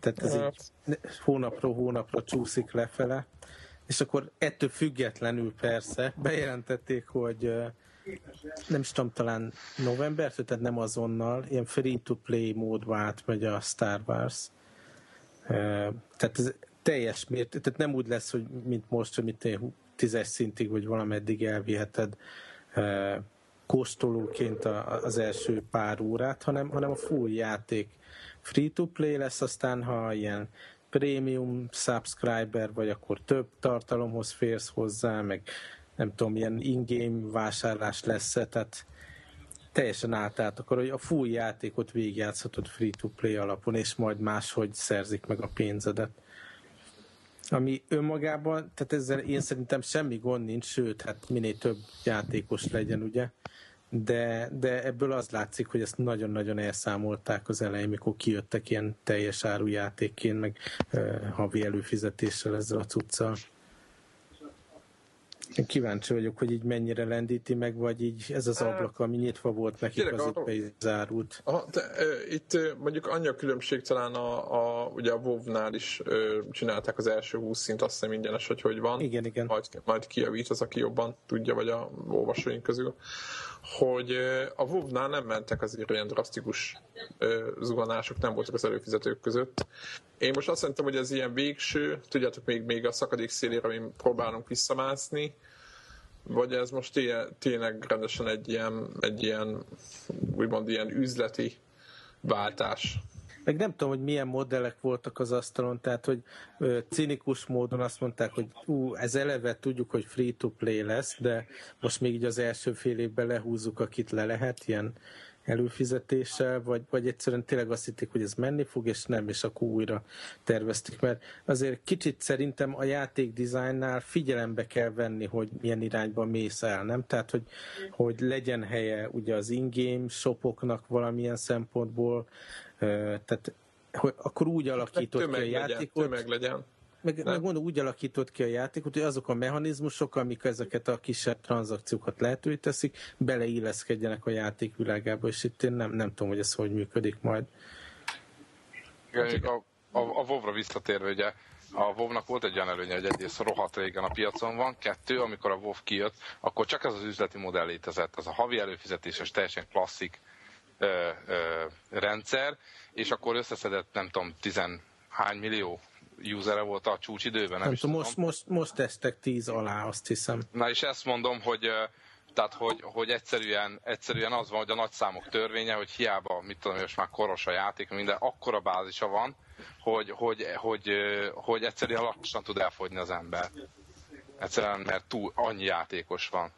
Tehát ez Hát. így hónapról hónapra csúszik lefele. És akkor ettől függetlenül persze bejelentették, hogy nem is tudom, talán novembertől, tehát nem azonnal, ilyen free-to-play módba átmegy a Star Wars. Eh, Tehát ez teljes mért, tehát nem úgy lesz, hogy mint most, hogy mit tízes szintig, vagy valameddig elviheted kóstolóként az első pár órát, hanem, hanem a full játék free-to-play lesz, aztán ha ilyen premium subscriber vagy, akkor több tartalomhoz férsz hozzá, meg nem tudom, ilyen in-game vásárlás lesz tehát teljesen átállt, akkor hogy a full játékot végigjátszhatod free-to-play alapon, és majd máshogy szerzik meg a pénzedet. Ami önmagában, tehát ezzel én szerintem semmi gond nincs, sőt, hát minél több játékos legyen, ugye? De, de ebből az látszik, hogy ezt nagyon-nagyon elszámolták az elején, mikor kijöttek ilyen teljes áru játékként, meg uh, havi előfizetéssel ezzel a cuccal. Én kíváncsi vagyok, hogy így mennyire lendíti meg, vagy így ez az ablak, ami nyitva volt nekik, Tényleg az itt be is zárult. Aha, itt mondjuk annyi a különbség talán a, a, ugye a WoW-nál is ö, csinálták az első 20 szint, azt hiszem ingyenes, hogy hogy van. Igen, igen. Majd, majd kijavít az, aki jobban tudja, vagy a olvasóink közül, hogy a WoW-nál nem mentek azért ilyen drasztikus ö, zuhanások, nem voltak az előfizetők között. Én most azt mondtam, hogy ez ilyen végső, tudjátok, még, még a szakadék szélére, amin próbálunk visszamászni, vagy ez most tényleg rendesen egy ilyen, egy ilyen, úgymond ilyen üzleti váltás. Meg nem tudom, hogy milyen modellek voltak az asztalon, tehát hogy ö, cinikus módon azt mondták, hogy ú, ez eleve tudjuk, hogy free-to-play lesz, de most még így az első fél évben lehúzzuk, akit le lehet, ilyen előfizetéssel, vagy, vagy egyszerűen tényleg azt hitték, hogy ez menni fog, és nem, és akkor újra tervezték, mert azért kicsit szerintem a játék dizájnnál figyelembe kell venni, hogy milyen irányba mész el, nem? Tehát, hogy, hogy legyen helye ugye az in-game shopoknak valamilyen szempontból, tehát hogy akkor úgy alakított ki a játékot. Legyen, tömeg legyen meg, meg mondom, úgy alakított ki a játékot, hogy azok a mechanizmusok, amik ezeket a kisebb tranzakciókat lehetővé teszik, beleilleszkedjenek a játék világába, és itt én nem, nem tudom, hogy ez hogy működik majd. Igen, a, a, a WoW-ra visszatérve, ugye a WoW-nak volt egy olyan előnye, hogy egyrészt rohadt régen a piacon van, kettő, amikor a WoW kijött, akkor csak ez az üzleti modell létezett, az a havi előfizetéses, teljesen klasszik ö, ö, rendszer, és akkor összeszedett, nem tudom, tizenhány millió usere volt a csúcsidőben. Nem, nem tudom, most, most, most testek 10 alá, azt hiszem. Na és ezt mondom, hogy tehát, hogy, hogy egyszerűen, egyszerűen az van, hogy a nagyszámok törvénye, hogy hiába, mit tudom, most már koros a játék, minden akkora bázisa van, hogy, hogy, hogy, hogy egyszerűen lassan tud elfogyni az ember. Egyszerűen, mert túl annyi játékos van.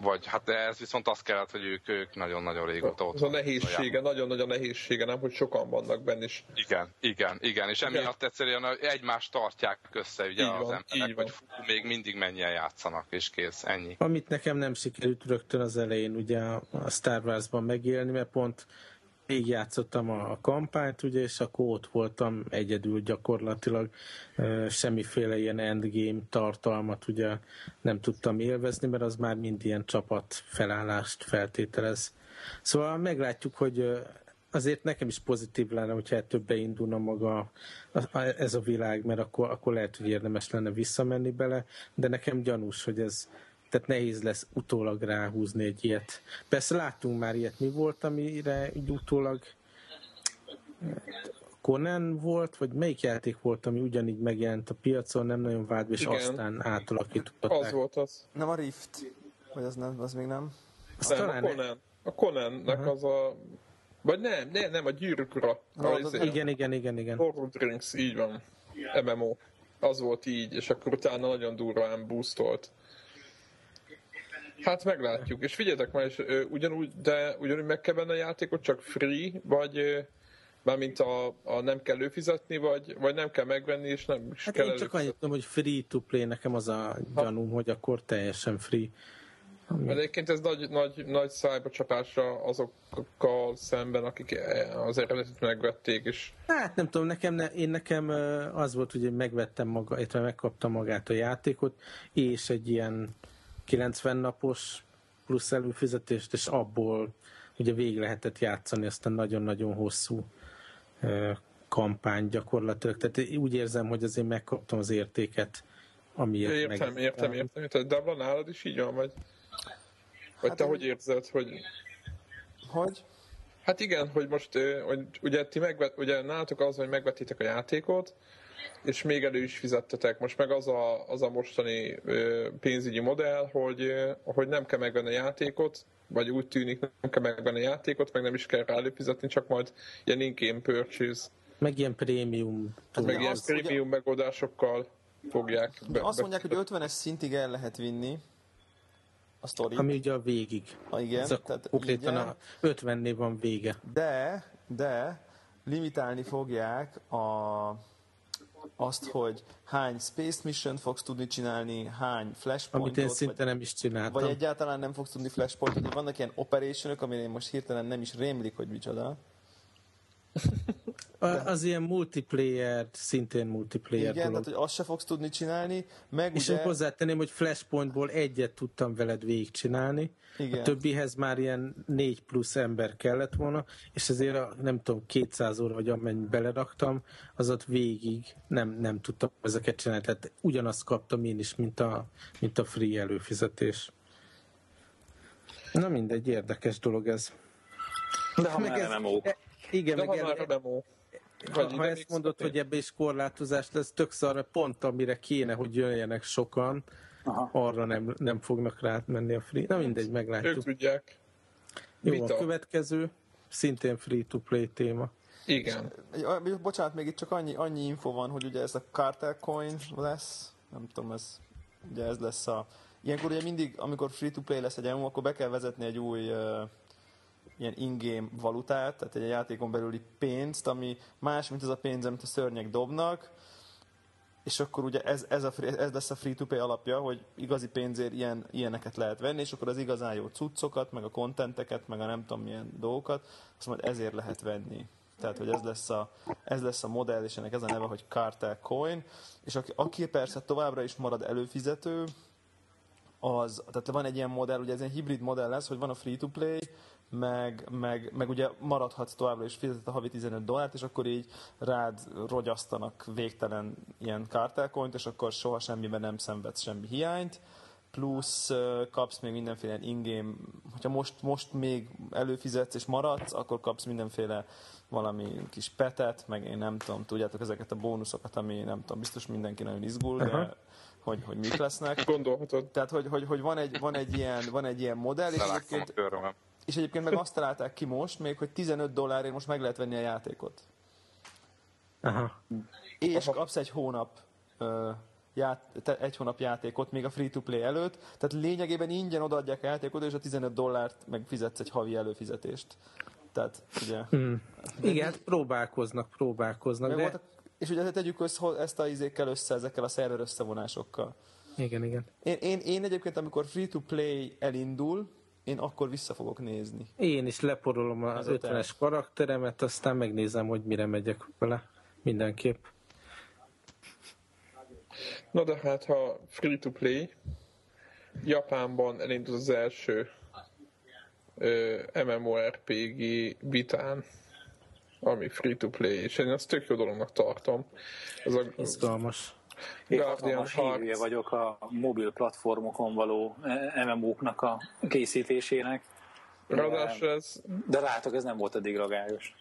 Vagy hát ez viszont azt kellett, hogy ők, ők nagyon-nagyon régóta ott Ez a nehézsége, nagyon-nagyon nehézsége, nem, hogy sokan vannak benne is. Igen, igen, igen, és emiatt egyszerűen egymást tartják össze ugye így az van, emberek, hogy fú, még mindig mennyien játszanak, és kész, ennyi. Amit nekem nem sikerült rögtön az elején ugye a Star Wars-ban megélni, mert pont végigjátszottam a, kampányt, ugye, és akkor ott voltam egyedül gyakorlatilag, semmiféle ilyen endgame tartalmat ugye nem tudtam élvezni, mert az már mind ilyen csapat felállást feltételez. Szóval meglátjuk, hogy azért nekem is pozitív lenne, hogyha többe indulna maga ez a világ, mert akkor, akkor lehet, hogy érdemes lenne visszamenni bele, de nekem gyanús, hogy ez tehát nehéz lesz utólag ráhúzni egy ilyet. Persze láttunk már ilyet, mi volt, amire így utólag Conan volt, vagy melyik játék volt, ami ugyanígy megjelent a piacon, nem nagyon vált, és Igen. aztán átalakították. Az volt az. Nem a Rift, vagy az, nem, az még nem? Azt nem, talán a Conan. A Conannek uh-huh. az a... Vagy nem, nem, nem, a gyűrűk ura. No, az, igen, igen, igen, igen. Lord of Rings, így van. MMO. Az volt így, és akkor utána nagyon durván boostolt. Hát meglátjuk. És figyeljetek már, és, ö, ugyanúgy, de ugyanúgy meg kell venni a játékot, csak free, vagy mármint a, a nem kell előfizetni, vagy, vagy nem kell megvenni, és nem is hát kell én csak annyit tudom, hogy free to play, nekem az a gyanúm, hogy akkor teljesen free. Ami... Egyébként ez nagy, nagy, nagy szájba csapásra azokkal szemben, akik az eredetit megvették, és... Hát nem tudom, nekem, ne, én nekem az volt, hogy megvettem maga, illetve megkaptam magát a játékot, és egy ilyen 90 napos plusz előfizetést, és abból ugye végig lehetett játszani ezt a nagyon-nagyon hosszú kampány gyakorlatilag. Tehát úgy érzem, hogy azért megkaptam az értéket, amiért Értem, meg... értem, értem, értem. De van nálad is így van, vagy? Vagy hát te én... hogy érzed, hogy... Hogy? Hát igen, hogy most hogy ugye ti megvet, ugye nálatok az, hogy megvettétek a játékot, és még elő is fizettetek. Most meg az a, az a mostani pénzügyi modell, hogy, hogy nem kell megvenni a játékot, vagy úgy tűnik, nem kell megvenni a játékot, meg nem is kell rá előfizetni, csak majd ilyen in-game purchase. Meg ilyen prémium. Hát meg ilyen prémium ugye... megoldásokkal fogják. Be, azt mondják, be... hogy 50-es szintig el lehet vinni a sztori. Ami ugye a végig. A, igen. Ez a, tehát konkrétan a 50-nél van vége. De, de limitálni fogják a azt, hogy hány Space Mission fogsz tudni csinálni, hány Flashpointot. Amit én szinte vagy, nem is csináltam. Vagy egyáltalán nem fogsz tudni Flashpointot. Vannak ilyen operationok, amire én most hirtelen nem is rémlik, hogy micsoda. Az ilyen multiplayer, szintén multiplayer Igen, dolog. tehát hogy azt se fogsz tudni csinálni. Meg és ugye... hozzátenném, hogy Flashpointból egyet tudtam veled végigcsinálni. Igen. A többihez már ilyen négy plusz ember kellett volna, és ezért a, nem tudom, 200 óra, vagy amennyi beleraktam, az ott végig nem, nem tudtam ezeket csinálni. Tehát ugyanazt kaptam én is, mint a, mint a free előfizetés. Na mindegy, érdekes dolog ez. De ha Meg már ez, MMO. Igen, De meg ha már MMO. Vagy ha ezt mondod, hogy ebbe is korlátozás lesz, tök szar, mert pont amire kéne, hogy jöjjenek sokan, Aha. arra nem, nem fognak rá menni a free. Na mindegy, meglátjuk. Ők tudják. Jó, Vita. a következő, szintén free-to-play téma. Igen. Bocsánat, még itt csak annyi, annyi info van, hogy ugye ez a Cartel Coin lesz, nem tudom, ez, ugye ez lesz a... Ilyenkor ugye mindig, amikor free-to-play lesz egy MMO, akkor be kell vezetni egy új uh, ilyen in-game valutát, tehát egy játékon belüli pénzt, ami más, mint az a pénz, amit a szörnyek dobnak, és akkor ugye ez, ez, a, ez lesz a free-to-play alapja, hogy igazi pénzért ilyen, ilyeneket lehet venni, és akkor az igazán jó cuccokat, meg a kontenteket, meg a nem tudom milyen dolgokat, azt majd ezért lehet venni. Tehát, hogy ez lesz, a, ez lesz a modell, és ennek ez a neve, hogy Cartel Coin, és aki, aki persze továbbra is marad előfizető, az, tehát van egy ilyen modell, ugye ez egy hibrid modell lesz, hogy van a free-to-play, meg, meg, meg ugye maradhatsz továbbra is fizetett a havi 15 dollárt, és akkor így rád rogyasztanak végtelen ilyen kártelkonyt, és akkor soha semmiben nem szenvedsz semmi hiányt, plusz kapsz még mindenféle in-game, hogyha most, most még előfizetsz és maradsz, akkor kapsz mindenféle valami kis petet, meg én nem tudom, tudjátok ezeket a bónuszokat, ami nem tudom, biztos mindenki nagyon izgul, de hogy, hogy mik lesznek. Gondolhatod. Tehát, hogy, hogy, hogy van, egy, van, egy ilyen, van egy ilyen modell, és egyébként, és egyébként meg azt találták ki most, még hogy 15 dollárért most meg lehet venni a játékot. Aha. És kapsz egy hónap uh, ját, egy hónap játékot még a free-to-play előtt, tehát lényegében ingyen odaadják a játékot, és a 15 dollárt meg fizetsz egy havi előfizetést. Tehát, ugye... Hmm. Igen, próbálkoznak, próbálkoznak. De... Voltak, és ugye tegyük össze, ezt a izékkel össze, ezekkel a szerver összevonásokkal. Igen, igen. Én, én, én egyébként, amikor free-to-play elindul, én akkor vissza fogok nézni. Én is leporolom az 50-es karakteremet, aztán megnézem, hogy mire megyek vele. Mindenképp. Na de hát, ha free-to-play, Japánban elindul az első ö, MMORPG vitán, ami free-to-play, és én ezt tök jó dolognak tartom. Ez a, Izgalmas. Én hatalmas hívője vagyok a mobil platformokon való eh, MMO-knak a készítésének. Ráadásul ez... De látok, ez nem volt eddig ragályos.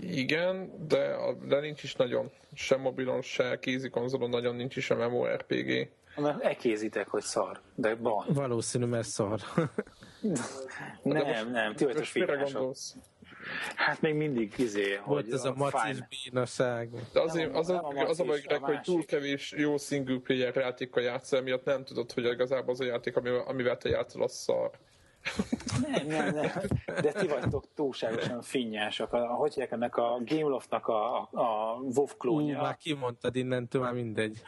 Igen, de, de nincs is nagyon, sem mobilon, se kézi konzolon nagyon nincs is a MMORPG. Mert elkézitek, hogy szar, de van. Valószínű, mert szar. nem, nem, ti vagytok. Hát még mindig izé, Volt ez a, a macis bínaság. De azért, az, a, az, az a baj, a hogy túl kevés jó single player játékkal játszol, miatt nem tudod, hogy igazából az a játék, amivel te játszol, az szar. Nem, nem, nem. De ti vagytok túlságosan finnyások. A, hogy hívják ennek a Gameloft-nak a, a, a WoW klónja? Ú, már kimondtad innentől, már mindegy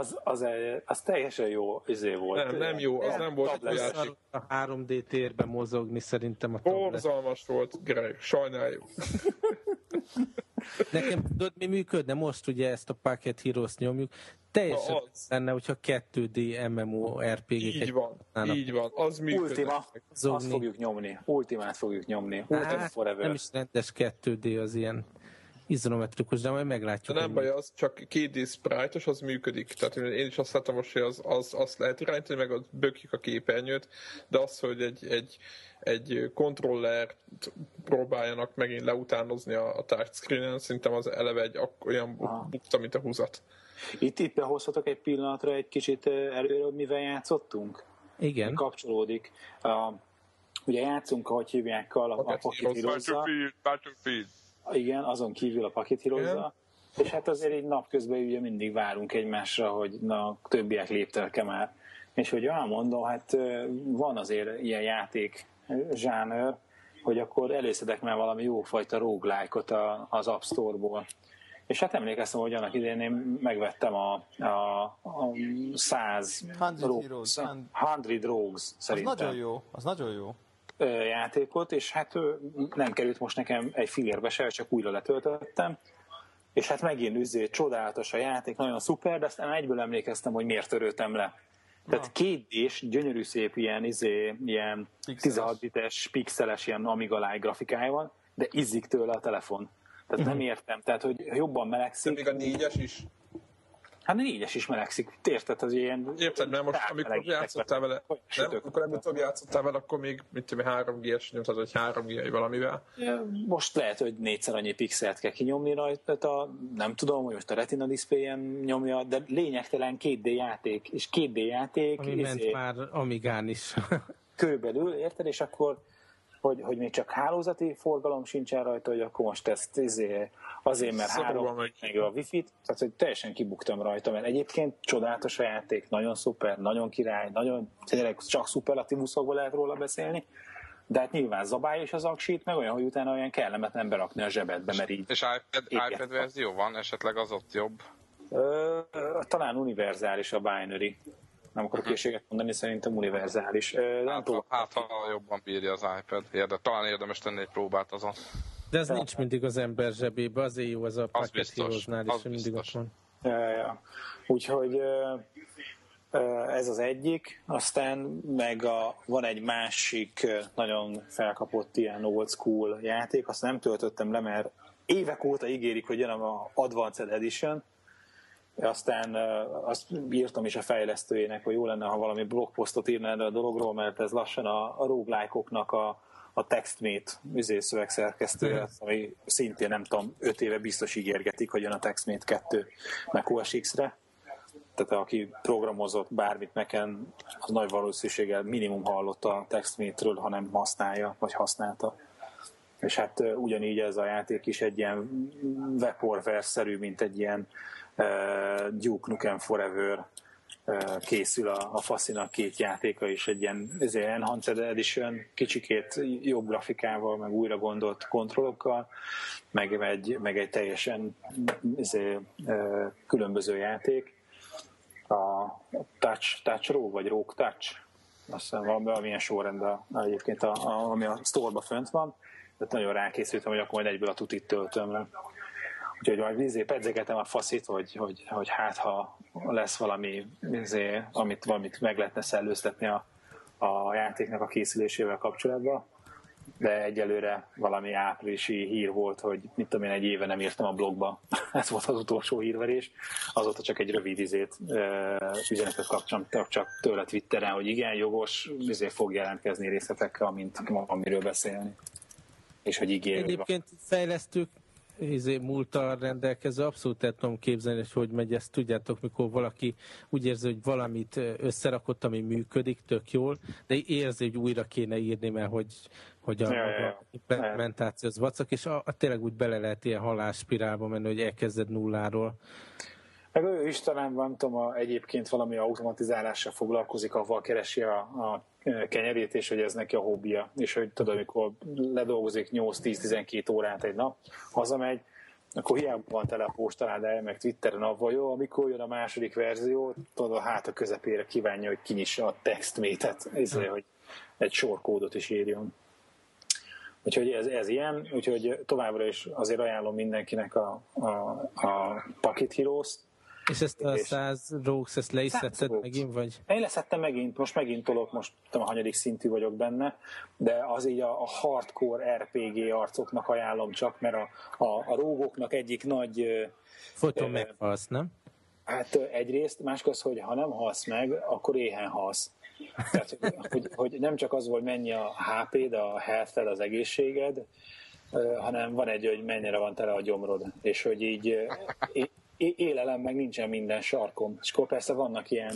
az, az, az teljesen jó izé volt. Nem, nem jó, az nem volt egy. A 3D térben mozogni szerintem a. Borzalmas volt, Greg, sajnáljuk. Nekem tudod, mi működne? Most ugye ezt a Pocket Heroes nyomjuk. Teljesen az. lenne, hogyha 2D MMO RPG-ket Így van, így van, az működne. Ultima, Zogni. azt fogjuk nyomni. Ultimát fogjuk nyomni. Ultima hát, Forever. Nem is rendes 2D az ilyen izolometrikus, de majd meglátjuk. De nem baj, az csak 2D sprite az működik. Tehát én is azt láttam most, hogy az, az, azt lehet irányítani, meg ott bökjük a képernyőt, de az, hogy egy, egy, egy kontroller próbáljanak megint leutánozni a, a touchscreen-en, szerintem az eleve egy olyan bukta, mint a húzat. Itt, itt behozhatok egy pillanatra egy kicsit előről, mivel játszottunk? Igen. Kapcsolódik. Uh, ugye játszunk, ahogy hívják a, a Pocket Battlefield, Battlefield igen, azon kívül a pakethírozza. És hát azért egy napközben ugye mindig várunk egymásra, hogy na, többiek léptelke már. És hogy elmondom, hát van azért ilyen játék zsánőr, hogy akkor előszedek már valami jófajta roguelike-ot az App Store-ból. És hát emlékeztem, hogy annak idején én megvettem a, a, a 100 Rogues, 100 Rogues szerintem. Az nagyon jó, az nagyon jó játékot, és hát nem került most nekem egy fillérbe se, csak újra letöltöttem, és hát megint üzé, csodálatos a játék, nagyon szuper, de aztán egyből emlékeztem, hogy miért töröltem le. Tehát két és gyönyörű szép ilyen, izé, ilyen 16 bites, pixeles, ilyen Amiga grafikája van, de izzik tőle a telefon. Tehát nem mhm. értem. Tehát, hogy jobban melegszik. De még a négyes is? Hát négyes is melegszik. Érted, az ilyen... Érted, mert most amikor játszottál vele, nem, amikor legutóbb játszottál vele, akkor még, mit tudom, 3G-es nyomtad, vagy 3 g valamivel. Most lehet, hogy négyszer annyi pixelt kell kinyomni rajta, nem tudom, hogy most a Retina displayen nyomja, de lényegtelen 2D játék, és 2D játék... Ami izé, ment már Amigán is. körülbelül, érted, és akkor hogy, hogy még csak hálózati forgalom sincsen rajta, hogy akkor most ezt izé, azért, mert szóval három meg a wifi-t, tehát hogy teljesen kibuktam rajta, mert egyébként csodálatos a játék, nagyon szuper, nagyon király, nagyon tényleg csak szuperlatívuszokból lehet róla beszélni, de hát nyilván zabálja is az aksit, meg olyan, hogy utána olyan kellemetlen berakni a zsebedbe, mert így... És iPad, iPad verzió van? Esetleg az ott jobb? Ö, talán univerzális a binary. Nem akarok készséget mondani, szerintem univerzális. Ö, nem Hát, tudom. hát, ha jobban bírja az iPad. Érde, talán érdemes tenni egy próbát azon. De ez nincs mindig az ember zsebébe, azért jó az a biztos, Heroes-nál is, mindig ott van. Ja, ja, ja. Úgyhogy ez az egyik, aztán meg a, van egy másik nagyon felkapott ilyen old school játék, azt nem töltöttem le, mert évek óta ígérik, hogy jön a Advanced Edition, aztán azt írtam is a fejlesztőjének, hogy jó lenne, ha valami blogposztot írna erre a dologról, mert ez lassan a, a roguelike-oknak a, a TextMate szövegszerkesztője, ami szintén nem tudom, öt éve biztos ígérgetik, hogy jön a TextMate 2 Mac OS X-re. Tehát aki programozott bármit meken, az nagy valószínűséggel minimum hallott a TextMate-ről, ha nem használja, vagy használta. És hát ugyanígy ez a játék is egy ilyen Vaporware-szerű, mint egy ilyen uh, Duke Nukem Forever készül a, a Faszinak két játéka is, egy ilyen ezért Enhanced Edition, kicsikét jobb grafikával, meg újra gondolt kontrollokkal, meg egy, meg egy teljesen ezért, különböző játék. A Touch, Touch Rogue, vagy Rogue Touch, azt hiszem valami, valamilyen sorrendben egyébként, a, a, ami a store fönt van, tehát nagyon rákészültem, hogy akkor majd egyből a tutit töltöm le. Úgyhogy majd vizé pedzegetem a faszit, hogy, hogy, hogy hát ha lesz valami, vizé, amit, valamit meg lehetne szellőztetni a, a játéknak a készülésével kapcsolatban. De egyelőre valami áprilisi hír volt, hogy mit tudom én, egy éve nem írtam a blogba. Ez volt az utolsó hírverés. Azóta csak egy rövid izét, üzenetet kapcsolat csak tőle Twitteren, hogy igen, jogos, ezért fog jelentkezni részletekkel, amint amiről beszélni. És hogy ígér, Egyébként fejlesztők izé, múltal rendelkező, abszolút el tudom képzelni, hogy hogy megy ezt. Tudjátok, mikor valaki úgy érzi, hogy valamit összerakott, ami működik tök jól, de érzi, hogy újra kéne írni, mert hogy, hogy a, Ja, ja, implementáció az vacak, és a, a, tényleg úgy bele lehet ilyen halálspirálba menni, hogy elkezded nulláról. Meg ő is talán, nem tudom, a, egyébként valami automatizálással foglalkozik, ahol keresi a, a kenyerét, és hogy ez neki a hobbija. És hogy tudod, amikor ledolgozik 8-10-12 órát egy nap, hazamegy, akkor hiába van tele a postaládája, meg Twitteren avval, jó, amikor jön a második verzió, tudod, a háta közepére kívánja, hogy kinyissa a textmétet, ezért, hogy egy sor kódot is írjon. Úgyhogy ez, ez ilyen, úgyhogy továbbra is azért ajánlom mindenkinek a, a, a Pocket Heroes-t, És ezt a És- 100 Rogues, ezt le is 100 szedted Rogues. megint, vagy? Én leszettem megint, most megint tolok, most tudom, a hanyadik szintű vagyok benne, de az így a, a hardcore RPG arcoknak ajánlom csak, mert a, a, a rógoknak egyik nagy, Ö, meghalsz, nem? hát egyrészt, másik az, hogy ha nem halsz meg, akkor éhen halsz. Tehát, hogy, hogy nem csak az, hogy mennyi a HP-d, a health az egészséged, hanem van egy, hogy mennyire van tele a gyomrod, és hogy így élelem meg nincsen minden sarkom. És akkor persze vannak ilyen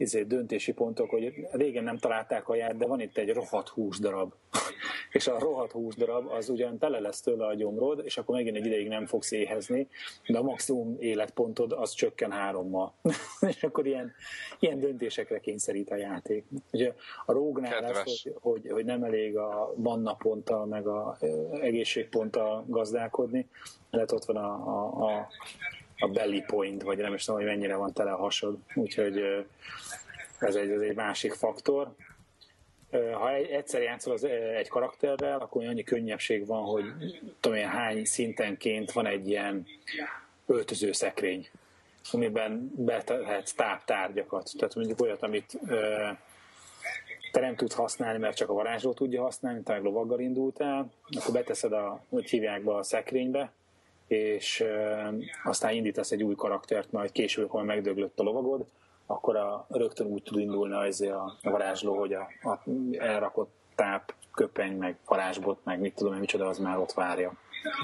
izé, döntési pontok, hogy régen nem találták a jár, de van itt egy rohadt húsdarab. és a rohadt húsdarab az ugyan tele lesz tőle a gyomrod, és akkor megint egy ideig nem fogsz éhezni, de a maximum életpontod az csökken hárommal. és akkor ilyen, ilyen döntésekre kényszerít a játék. Ugye a rógnál lesz, hogy, hogy, hogy nem elég a manna ponttal, meg a egészségponttal gazdálkodni, mert ott van a, a, a a belly point, vagy nem is tudom, hogy mennyire van tele a hasad. Úgyhogy ez egy, ez egy másik faktor. Ha egy- egyszer játszol az, egy karakterrel, akkor annyi könnyebbség van, hogy tudom én hány szintenként van egy ilyen öltöző szekrény, amiben betehetsz táptárgyakat. Tehát mondjuk olyat, amit te nem tudsz használni, mert csak a varázsló tudja használni, te meg lovaggal indultál, akkor beteszed a, hogy hívják be a szekrénybe, és aztán indítasz egy új karaktert, majd később, amikor megdöglött a lovagod, akkor a, rögtön úgy tud indulni az a, a varázsló, hogy a, a elrakott táp, köpeny, meg varázsbot, meg mit tudom én, micsoda, az már ott várja.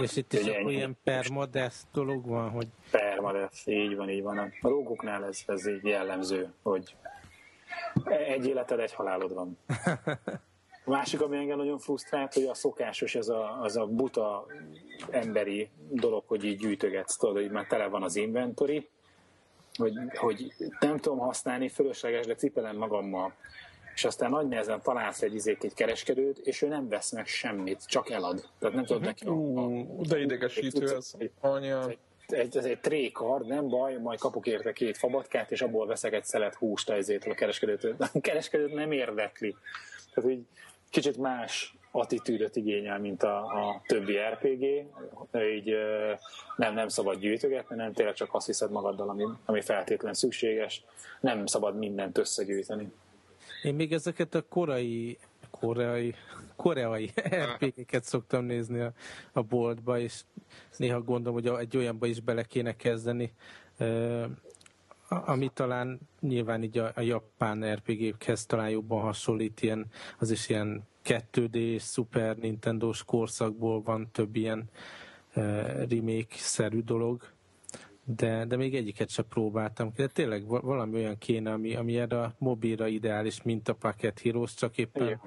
És itt is Ugye akkor ilyen permadeath dolog van, hogy Permadeath, így van, így van. A rógoknál ez, ez így jellemző, hogy egy életed, egy halálod van. A másik, ami engem nagyon frusztrált, hogy a szokásos, ez a, az a buta emberi dolog, hogy így gyűjtögetsz, tudod, hogy már tele van az inventory, hogy, hogy nem tudom használni, fölösleges, de cipelem magammal és aztán nagy nehezen találsz egy izék egy kereskedőt, és ő nem vesz meg semmit, csak elad. Tehát nem tudod neki... De idegesítő ez. Anya. Egy, ez egy trékard, nem baj, majd kapok érte két fabatkát, és abból veszek egy szelet húst ezétől a kereskedőtől. A kereskedőt nem érdekli. Tehát így kicsit más attitűdöt igényel, mint a, a többi RPG. Így nem, nem szabad gyűjtögetni, nem tényleg csak azt hiszed magaddal, ami, ami feltétlen szükséges. Nem szabad mindent összegyűjteni. Én még ezeket a korai koreai, koreai RPG-ket szoktam nézni a, a boltba, és néha gondolom, hogy egy olyanba is bele kéne kezdeni, ami talán nyilván így a, a japán RPG-khez talán jobban hasonlít, ilyen, az is ilyen 2D Super Nintendo-s korszakból van több ilyen remake-szerű dolog, de, de még egyiket sem próbáltam. De tényleg valami olyan kéne, ami, ami erre a mobilra ideális, mint a Pocket Heroes, csak éppen,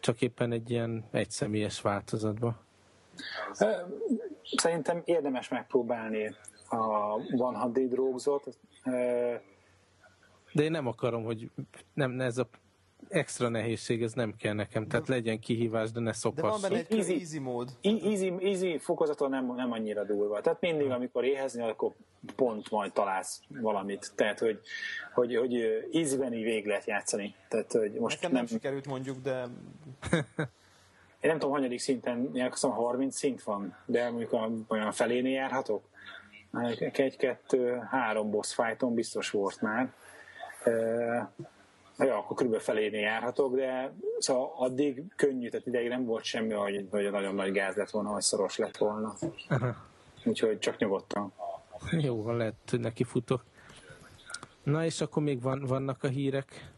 csak éppen egy ilyen egyszemélyes változatban. Szerintem érdemes megpróbálni a One Hundred Rogues-ot. De én nem akarom, hogy nem, ez a extra nehézség, ez nem kell nekem. Tehát legyen kihívás, de ne szophasson. De van benne egy easy, easy mód. Easy, easy fokozaton nem, nem annyira durva. Tehát mindig, amikor éhezni, akkor pont majd találsz valamit. Tehát, hogy, hogy, hogy easy-ben így végig lehet játszani. Tehát, hogy most Nekem nem, nem sikerült mondjuk, de... Én nem tudom, hanyadik szinten, én 30 szint van, de mondjuk olyan felénél járhatok. Egy, kettő, három boss fighton biztos volt már ja, akkor körülbelül felénél járhatok, de szóval addig könnyű, tehát ideig nem volt semmi, hogy, hogy nagyon nagy gáz lett volna, vagy szoros lett volna. Aha. Úgyhogy csak nyugodtan. Jó, van, lehet, hogy neki futok. Na és akkor még van, vannak a hírek?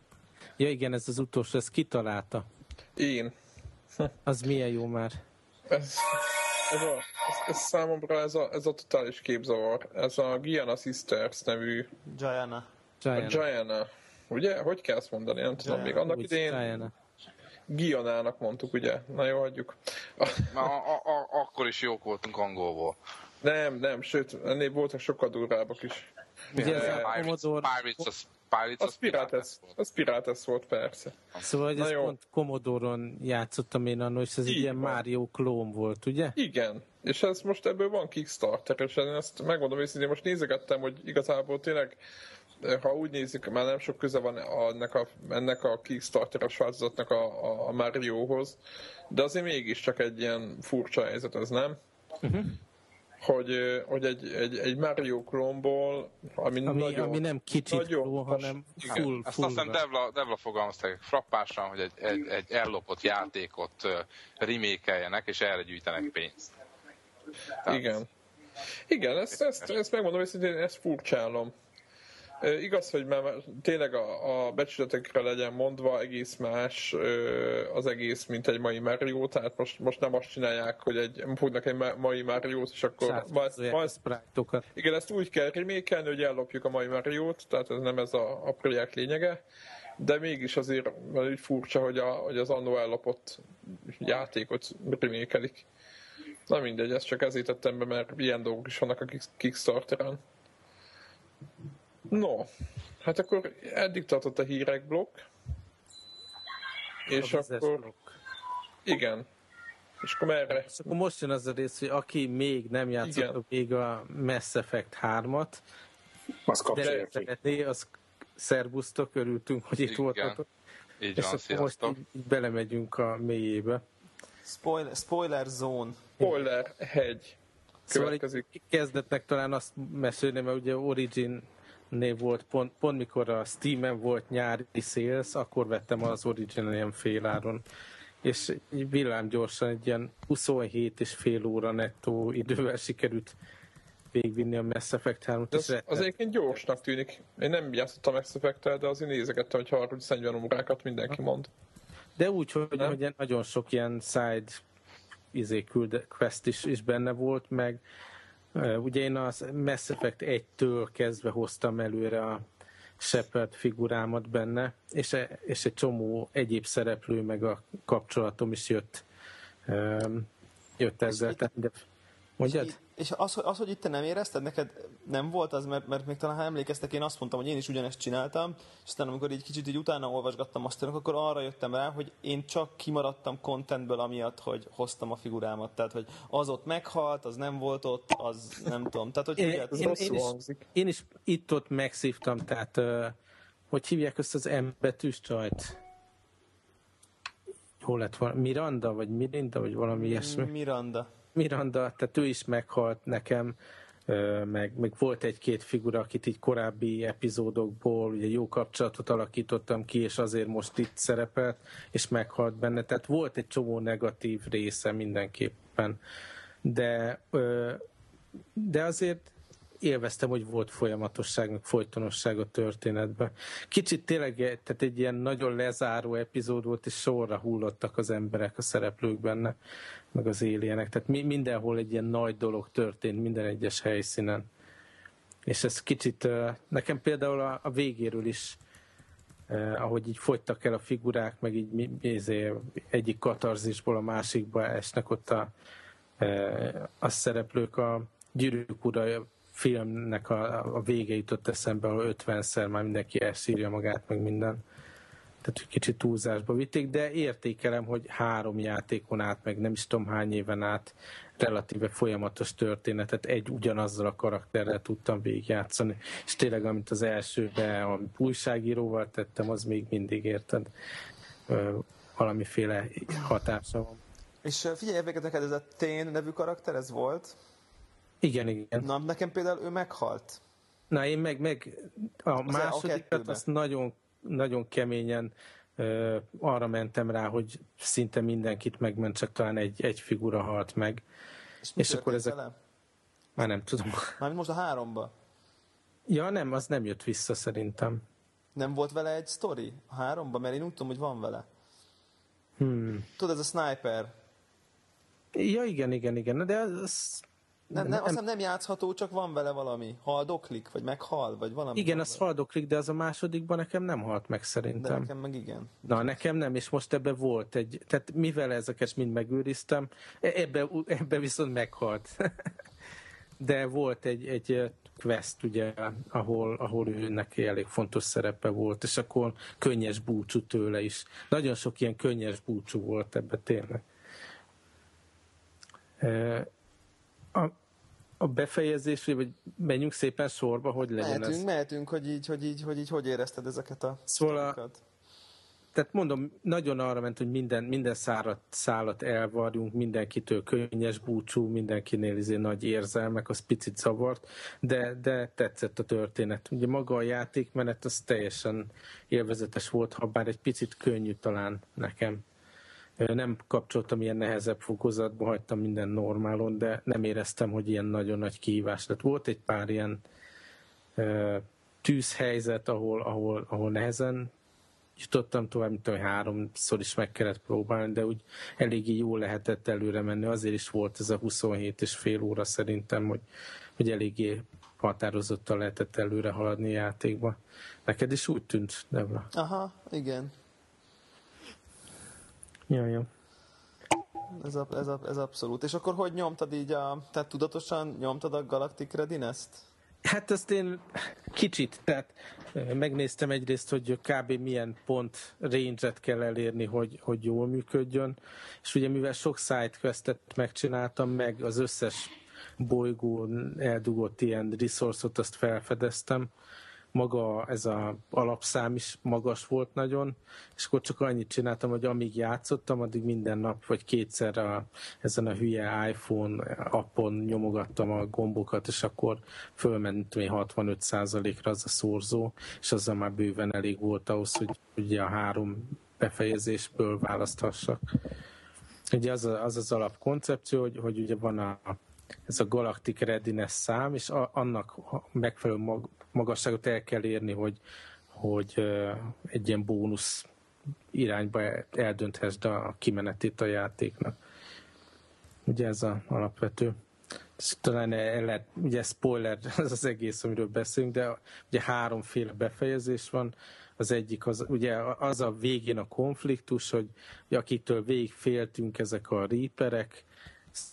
Ja igen, ez az utolsó, ez kitalálta? Én. Az milyen jó már? Ez, ez, a, ez, ez számomra ez a, ez a totális képzavar. Ez a Gianna Sisters nevű... Gianna. Gianna. A Gianna Ugye? Hogy kell ezt mondani? Nem tudom, még annak idején... Gionának mondtuk, ugye? Na jó, hagyjuk. Na, a, a, akkor is jók voltunk angolból. Nem, nem, sőt, ennél voltak sokkal durvábbak is. Ugye ez a Commodore... Pirates, az, Pirates, az, Pirates, az Pirates volt, persze. Szóval, hogy ez pont Commodore-on játszottam én annól, és ez egy ilyen Mario klón volt, ugye? Igen, és ez most ebből van Kickstarter, és én ezt megmondom őszintén, most nézegettem, hogy igazából tényleg ha úgy nézik, már nem sok köze van ennek a, ennek a Kickstarter-es változatnak a, a Mario-hoz, de azért mégiscsak egy ilyen furcsa helyzet, ez nem? Uh-huh. Hogy, hogy egy, egy, egy Mario klónból, ami, ami, nagyon, ami nem kicsit nagyon, klón, hanem full, full Ezt aztán Devla, Devla fogalmazták frappásan, hogy egy, egy, egy ellopott játékot remékeljenek, és erre gyűjtenek pénzt. Tehát, Igen. Igen, ezt, ezt, ezt megmondom, hogy ezt furcsálom. Igaz, hogy már tényleg a, a becsületekre legyen mondva egész más az egész, mint egy mai Mario, tehát most, most nem azt csinálják, hogy egy, fognak egy mai mario és akkor majd, igen, ezt úgy kell remékelni, hogy ellopjuk a mai mario tehát ez nem ez a, a projekt lényege, de mégis azért úgy furcsa, hogy, a, hogy az annó ellopott játékot remékelik. Na mindegy, ezt csak ezért tettem be, mert ilyen dolgok is vannak a Kickstarteren. No, hát akkor eddig tartott a hírek blokk. És a akkor... Blokk. Igen. És akkor merre? És akkor most jön az a rész, hogy aki még nem játszott még a Mass Effect 3-at, az de szeretné, az szervusztok, örültünk, hogy itt voltatok. Így és van, akkor most így, így belemegyünk a mélyébe. Spoiler, spoiler zone. Spoiler hegy. Szóval kezdetnek talán azt mesélni, mert ugye Origin név volt, pont, pont mikor a Steam-en volt nyári sales, akkor vettem az Origin ilyen féláron. És villám gyorsan egy ilyen 27 és fél óra nettó idővel sikerült végvinni a Mass Effect 3-t. Az, az egyébként gyorsnak tűnik. Én nem játszottam Mass effect de azért nézegettem, hogy 30-40 órákat mindenki mond. De úgy, hogy, hogy nagyon sok ilyen side izé, küld, quest is, is benne volt, meg Ugye én az Mass Effect 1-től kezdve hoztam előre a Shepard figurámat benne, és, e, és egy csomó egyéb szereplő, meg a kapcsolatom is jött, jött ezzel. Tehát, mondjad? És az, az, hogy itt te nem érezted, neked nem volt az, mert, mert még talán ha emlékeztek, én azt mondtam, hogy én is ugyanezt csináltam, és aztán amikor így kicsit így utána olvasgattam azt, akkor arra jöttem rá, hogy én csak kimaradtam contentből amiatt, hogy hoztam a figurámat. Tehát, hogy az ott meghalt, az nem volt ott, az nem tudom. Tehát, hogy én, ugye, én, én, is, én is itt-ott megszívtam, tehát uh, hogy hívják ezt az M betűs csajt? Hol lett valami? Miranda, vagy Mirinda, vagy valami ilyesmi? Miranda. Miranda, tehát ő is meghalt nekem, meg, meg volt egy-két figura, akit így korábbi epizódokból ugye jó kapcsolatot alakítottam ki, és azért most itt szerepelt, és meghalt benne. Tehát volt egy csomó negatív része mindenképpen. De, de azért élveztem, hogy volt folyamatosság, meg folytonosság a történetben. Kicsit tényleg tehát egy ilyen nagyon lezáró epizód volt, és sorra hullottak az emberek, a szereplők benne, meg az éljenek. Tehát mi, mindenhol egy ilyen nagy dolog történt, minden egyes helyszínen. És ez kicsit, nekem például a, a végéről is eh, ahogy így fogytak el a figurák, meg így izé, egyik katarzisból a másikba esnek ott a, eh, a szereplők a gyűrűk ura filmnek a, a vége jutott eszembe, ahol 50-szer már mindenki elszírja magát, meg minden. Tehát kicsit túlzásba vitték, de értékelem, hogy három játékon át, meg nem is tudom hány éven át relatíve folyamatos történetet egy ugyanazzal a karakterrel tudtam végigjátszani. És tényleg, amit az elsőben a újságíróval tettem, az még mindig érted valamiféle hatása van. És figyelj, neked ez a Tén nevű karakter, ez volt? Igen, igen. Na, nekem például ő meghalt. Na, én meg, meg a az másodikat azt nagyon, nagyon keményen arra mentem rá, hogy szinte mindenkit megment, csak talán egy, egy figura halt meg. És, és akkor ezek... Vele? Már nem tudom. Mármint most a háromba? Ja, nem, az nem jött vissza szerintem. Nem volt vele egy sztori a háromba? Mert én úgy tudom, hogy van vele. Hmm. Tudod, ez a sniper. Ja, igen, igen, igen. De az nem, nem, azt nem játszható, csak van vele valami. Haldoklik, vagy meghal, vagy valami. Igen, az haldoklik, de az a másodikban nekem nem halt meg szerintem. De nekem meg igen. Na, nekem nem, és most ebbe volt egy, tehát mivel ezeket mind megőriztem, e, ebbe, ebbe viszont meghalt. de volt egy, egy quest, ugye, ahol, ahol ő neki elég fontos szerepe volt, és akkor könnyes búcsú tőle is. Nagyon sok ilyen könnyes búcsú volt ebbe tényleg. E, a, a befejezés, vagy menjünk szépen sorba, hogy legyen mehetünk, ez? Mehetünk, hogy így, hogy így, hogy így, hogy érezted ezeket a szóval a, tehát mondom, nagyon arra ment, hogy minden, minden szárat, szálat elvarjunk, mindenkitől könnyes búcsú, mindenkinél izé nagy érzelmek, az picit zavart, de, de tetszett a történet. Ugye maga a játékmenet az teljesen élvezetes volt, ha bár egy picit könnyű talán nekem. Nem kapcsoltam ilyen nehezebb fokozatba, hagytam minden normálon, de nem éreztem, hogy ilyen nagyon nagy kihívás lett. Volt egy pár ilyen tűzhelyzet, ahol, ahol, ahol nehezen jutottam tovább, mint hogy háromszor is meg kellett próbálni, de úgy eléggé jól lehetett előre menni. Azért is volt ez a 27 és fél óra szerintem, hogy, hogy eléggé határozottan lehetett előre haladni a játékba. Neked is úgy tűnt, Debra? Aha, igen. Ja, ja. Ez, a, ez, a, ez abszolút. És akkor hogy nyomtad így a... Tehát tudatosan nyomtad a Galactic Readiness-t? Hát ezt én kicsit, tehát megnéztem egyrészt, hogy kb. milyen pont range-et kell elérni, hogy, hogy jól működjön, és ugye mivel sok sidequestet megcsináltam, meg az összes bolygón eldugott ilyen resource-ot azt felfedeztem, maga ez a alapszám is magas volt nagyon, és akkor csak annyit csináltam, hogy amíg játszottam, addig minden nap vagy kétszer a, ezen a hülye iPhone appon nyomogattam a gombokat, és akkor fölment 65%-ra az a szorzó, és azzal már bőven elég volt ahhoz, hogy ugye a három befejezésből választhassak. Ugye az, a, az az alapkoncepció, hogy, hogy ugye van a, ez a Galactic Readiness szám, és a, annak megfelelő mag, magasságot el kell érni, hogy, hogy egy ilyen bónusz irányba eldönthessd a kimenetét a játéknak. Ugye ez a alapvető. És talán el lehet, ugye spoiler ez az egész, amiről beszélünk, de ugye háromféle befejezés van. Az egyik az, ugye az a végén a konfliktus, hogy akitől végig féltünk ezek a ríperek,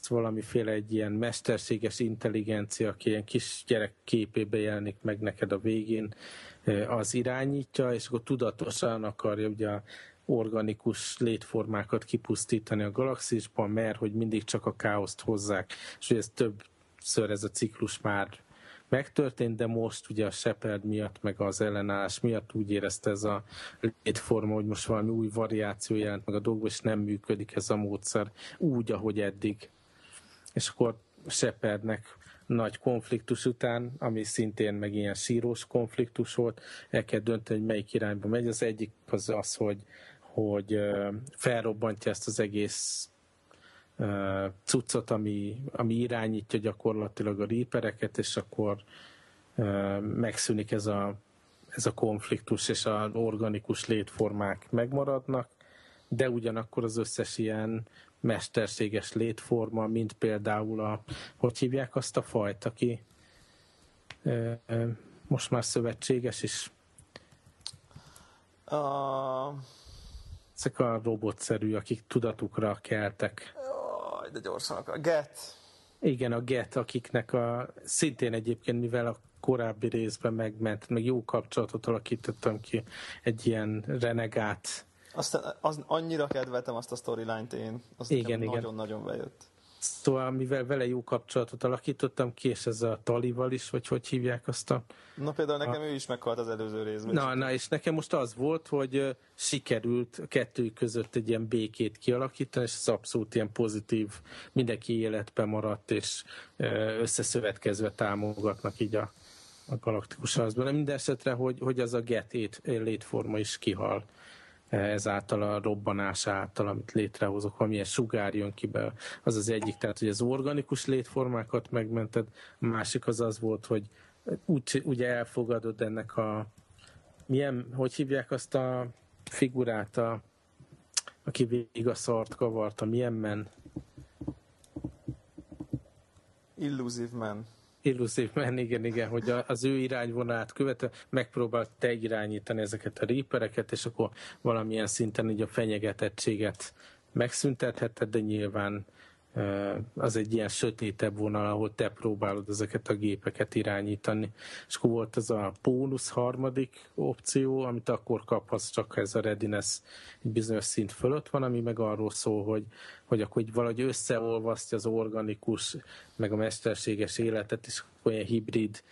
valamiféle egy ilyen mesterséges intelligencia, aki ilyen kis gyerek képébe jelenik meg neked a végén, az irányítja, és akkor tudatosan akarja ugye a organikus létformákat kipusztítani a galaxisban, mert hogy mindig csak a káoszt hozzák, és hogy ez többször ez a ciklus már megtörtént, de most ugye a Shepard miatt, meg az ellenállás miatt úgy érezte ez a létforma, hogy most valami új variáció jelent meg a dolgok, és nem működik ez a módszer úgy, ahogy eddig. És akkor Shepardnek nagy konfliktus után, ami szintén meg ilyen sírós konfliktus volt, el kell dönteni, hogy melyik irányba megy. Az egyik az az, hogy, hogy felrobbantja ezt az egész cuccot, ami, ami irányítja gyakorlatilag a rípereket, és akkor megszűnik ez a, ez a konfliktus, és az organikus létformák megmaradnak, de ugyanakkor az összes ilyen mesterséges létforma, mint például a, hogy hívják azt a fajt, aki most már szövetséges is. A... Ezek a robotszerű, akik tudatukra keltek. Jaj, de gyorsan akar. Get. Igen, a Get, akiknek a, szintén egyébként, mivel a korábbi részben megment, meg jó kapcsolatot alakítottam ki, egy ilyen renegát aztán az, annyira kedveltem azt a storyline-t én, az igen, igen. nagyon-nagyon bejött. Szóval, mivel vele jó kapcsolatot alakítottam ki, és ez a Talival is, vagy hogy hívják azt a... Na például nekem a... ő is meghalt az előző részben. Na, na, és nekem most az volt, hogy sikerült a kettő között egy ilyen békét kialakítani, és ez abszolút ilyen pozitív, mindenki életben maradt, és összeszövetkezve támogatnak így a, a galaktikus harcban. De minden esetre, hogy, hogy az a get létforma is kihal ezáltal a robbanás által, amit létrehozok, valamilyen sugár jön ki be, az az egyik, tehát hogy az organikus létformákat megmented, a másik az az volt, hogy úgy, ugye elfogadod ennek a milyen, hogy hívják azt a figurát, a, aki végig a szart kavarta, milyen men? Illusive man. Illuszív men, igen, igen, hogy az ő irányvonalát követve megpróbált te irányítani ezeket a rípereket, és akkor valamilyen szinten így a fenyegetettséget megszüntetheted, de nyilván az egy ilyen sötétebb vonal, ahol te próbálod ezeket a gépeket irányítani. És akkor volt ez a bónusz harmadik opció, amit akkor kaphatsz, csak ez a readiness egy bizonyos szint fölött van, ami meg arról szól, hogy, hogy akkor hogy valahogy összeolvasztja az organikus, meg a mesterséges életet, és olyan hibrid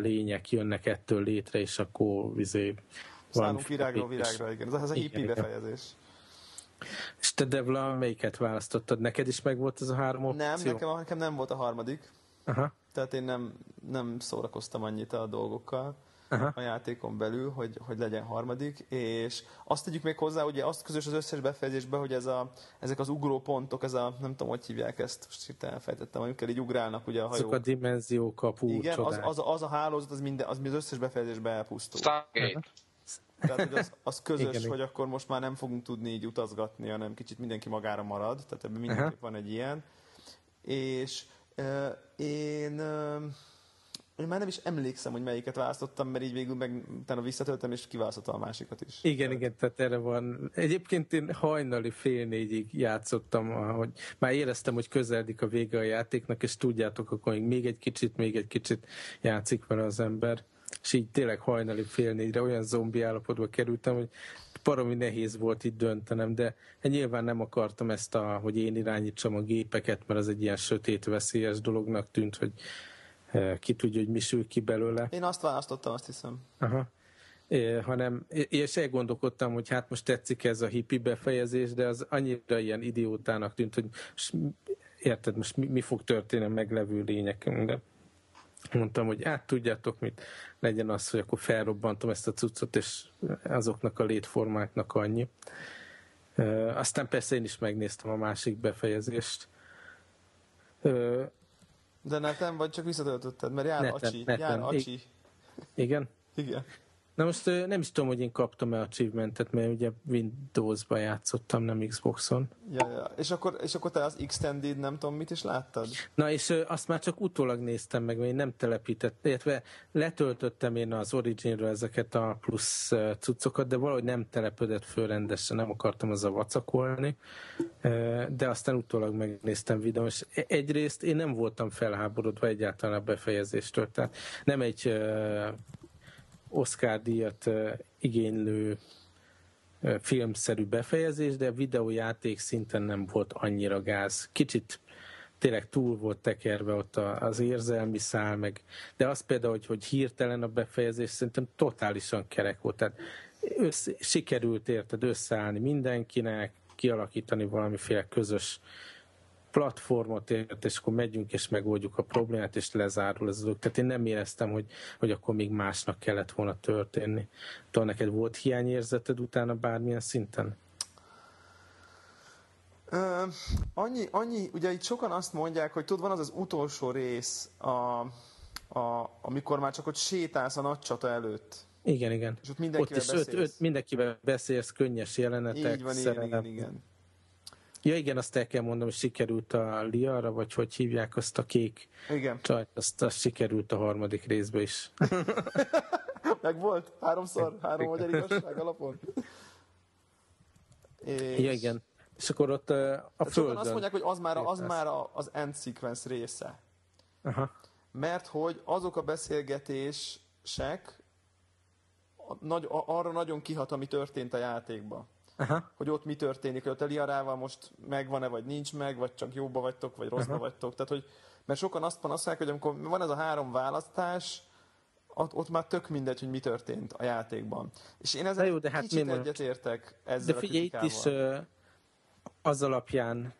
lények jönnek ettől létre, és akkor vizé... Szállunk virágról virágra, igen. Ez a hippie befejezés. És te Devla, melyiket választottad? Neked is meg volt ez a három opció? Nem, nekem, nekem nem volt a harmadik. Aha. Tehát én nem, nem szórakoztam annyit a dolgokkal Aha. a játékon belül, hogy, hogy legyen harmadik, és azt tegyük még hozzá, ugye azt közös az összes befejezésben, hogy ez a, ezek az ugró pontok, ez a, nem tudom, hogy hívják ezt, most itt elfejtettem, amikor így ugrálnak ugye a hajók. Azok a dimenzió kapu, Igen, az, az, az, a hálózat, az, minden, az az összes befejezésben elpusztul. Stargate. Tehát, hogy az, az közös, igen, hogy akkor most már nem fogunk tudni így utazgatni, hanem kicsit mindenki magára marad, tehát ebben mindenképp van egy ilyen. És uh, én, uh, én már nem is emlékszem, hogy melyiket választottam, mert így végül meg utána visszatöltem, és kiválasztottam a másikat is. Igen, tehát... igen, tehát erre van. Egyébként én hajnali fél négyig játszottam, hogy már éreztem, hogy közeledik a vége a játéknak, és tudjátok, akkor még egy kicsit, még egy kicsit játszik vele az ember és így tényleg hajnali fél négyre olyan zombi állapotba kerültem, hogy paromi nehéz volt itt döntenem, de nyilván nem akartam ezt, a, hogy én irányítsam a gépeket, mert az egy ilyen sötét, veszélyes dolognak tűnt, hogy e, ki tudja, hogy mi sül ki belőle. Én azt választottam, azt hiszem. Aha. É, hanem, és elgondolkodtam, hogy hát most tetszik ez a hippi befejezés, de az annyira ilyen idiótának tűnt, hogy érted, most mi, mi fog történni a meglevő lényeken, de mondtam, hogy át tudjátok mit, legyen az, hogy akkor felrobbantom ezt a cuccot, és azoknak a létformáknak annyi. Aztán persze én is megnéztem a másik befejezést. De netem, vagy csak visszatöltötted? Mert jár neten, Acsi. Neten. Jár Acsi. Igen? Igen. Na most nem is tudom, hogy én kaptam-e achievementet, mert ugye Windows-ba játszottam, nem Xboxon. Ja, ja. És, akkor, és akkor te az Extended nem tudom mit is láttad? Na és azt már csak utólag néztem meg, mert én nem telepítettem, illetve letöltöttem én az Originről ezeket a plusz cuccokat, de valahogy nem telepödött föl rendesen, nem akartam az a vacakolni, de aztán utólag megnéztem videón, és e-, egyrészt én nem voltam felháborodva egyáltalán a befejezéstől, tehát nem egy Oscar díjat igénylő filmszerű befejezés, de a videójáték szinten nem volt annyira gáz. Kicsit tényleg túl volt tekerve ott az érzelmi szál, meg, de az például, hogy, hogy hirtelen a befejezés szerintem totálisan kerek volt. Tehát össze, sikerült érted összeállni mindenkinek, kialakítani valamiféle közös platformot ért, és akkor megyünk és megoldjuk a problémát, és lezárul ez a dolog. Tehát én nem éreztem, hogy, hogy akkor még másnak kellett volna történni. Tudom, neked volt hiányérzeted utána bármilyen szinten? Ö, annyi, annyi, ugye itt sokan azt mondják, hogy tudod, van az az utolsó rész, a, a, amikor már csak ott sétálsz a nagy csata előtt. Igen, igen. És ott mindenkivel ott is öt, öt, mindenkivel beszélsz, könnyes jelenetek. Így van, igen, igen, igen. Ja igen, azt el kell mondanom, hogy sikerült a Liara, vagy hogy hívják azt a kék igen. csajt, azt, azt sikerült a harmadik részbe is. Meg volt? Háromszor? Három magyar igazság alapon? És... Ja igen. És akkor ott a Tehát földön... azt mondják, hogy az már, az már az end sequence része. Aha. Mert hogy azok a beszélgetések nagy, arra nagyon kihat, ami történt a játékban. Aha. hogy ott mi történik, hogy ott Eliarával most megvan-e, vagy nincs meg, vagy csak jóba vagytok, vagy rosszba Aha. vagytok. Tehát, hogy, mert sokan azt panaszolják, hogy amikor van ez a három választás, ott, ott már tök mindegy, hogy mi történt a játékban. És én ezzel jó, de hát kicsit egyetértek ezzel De figyelj, itt is az alapján,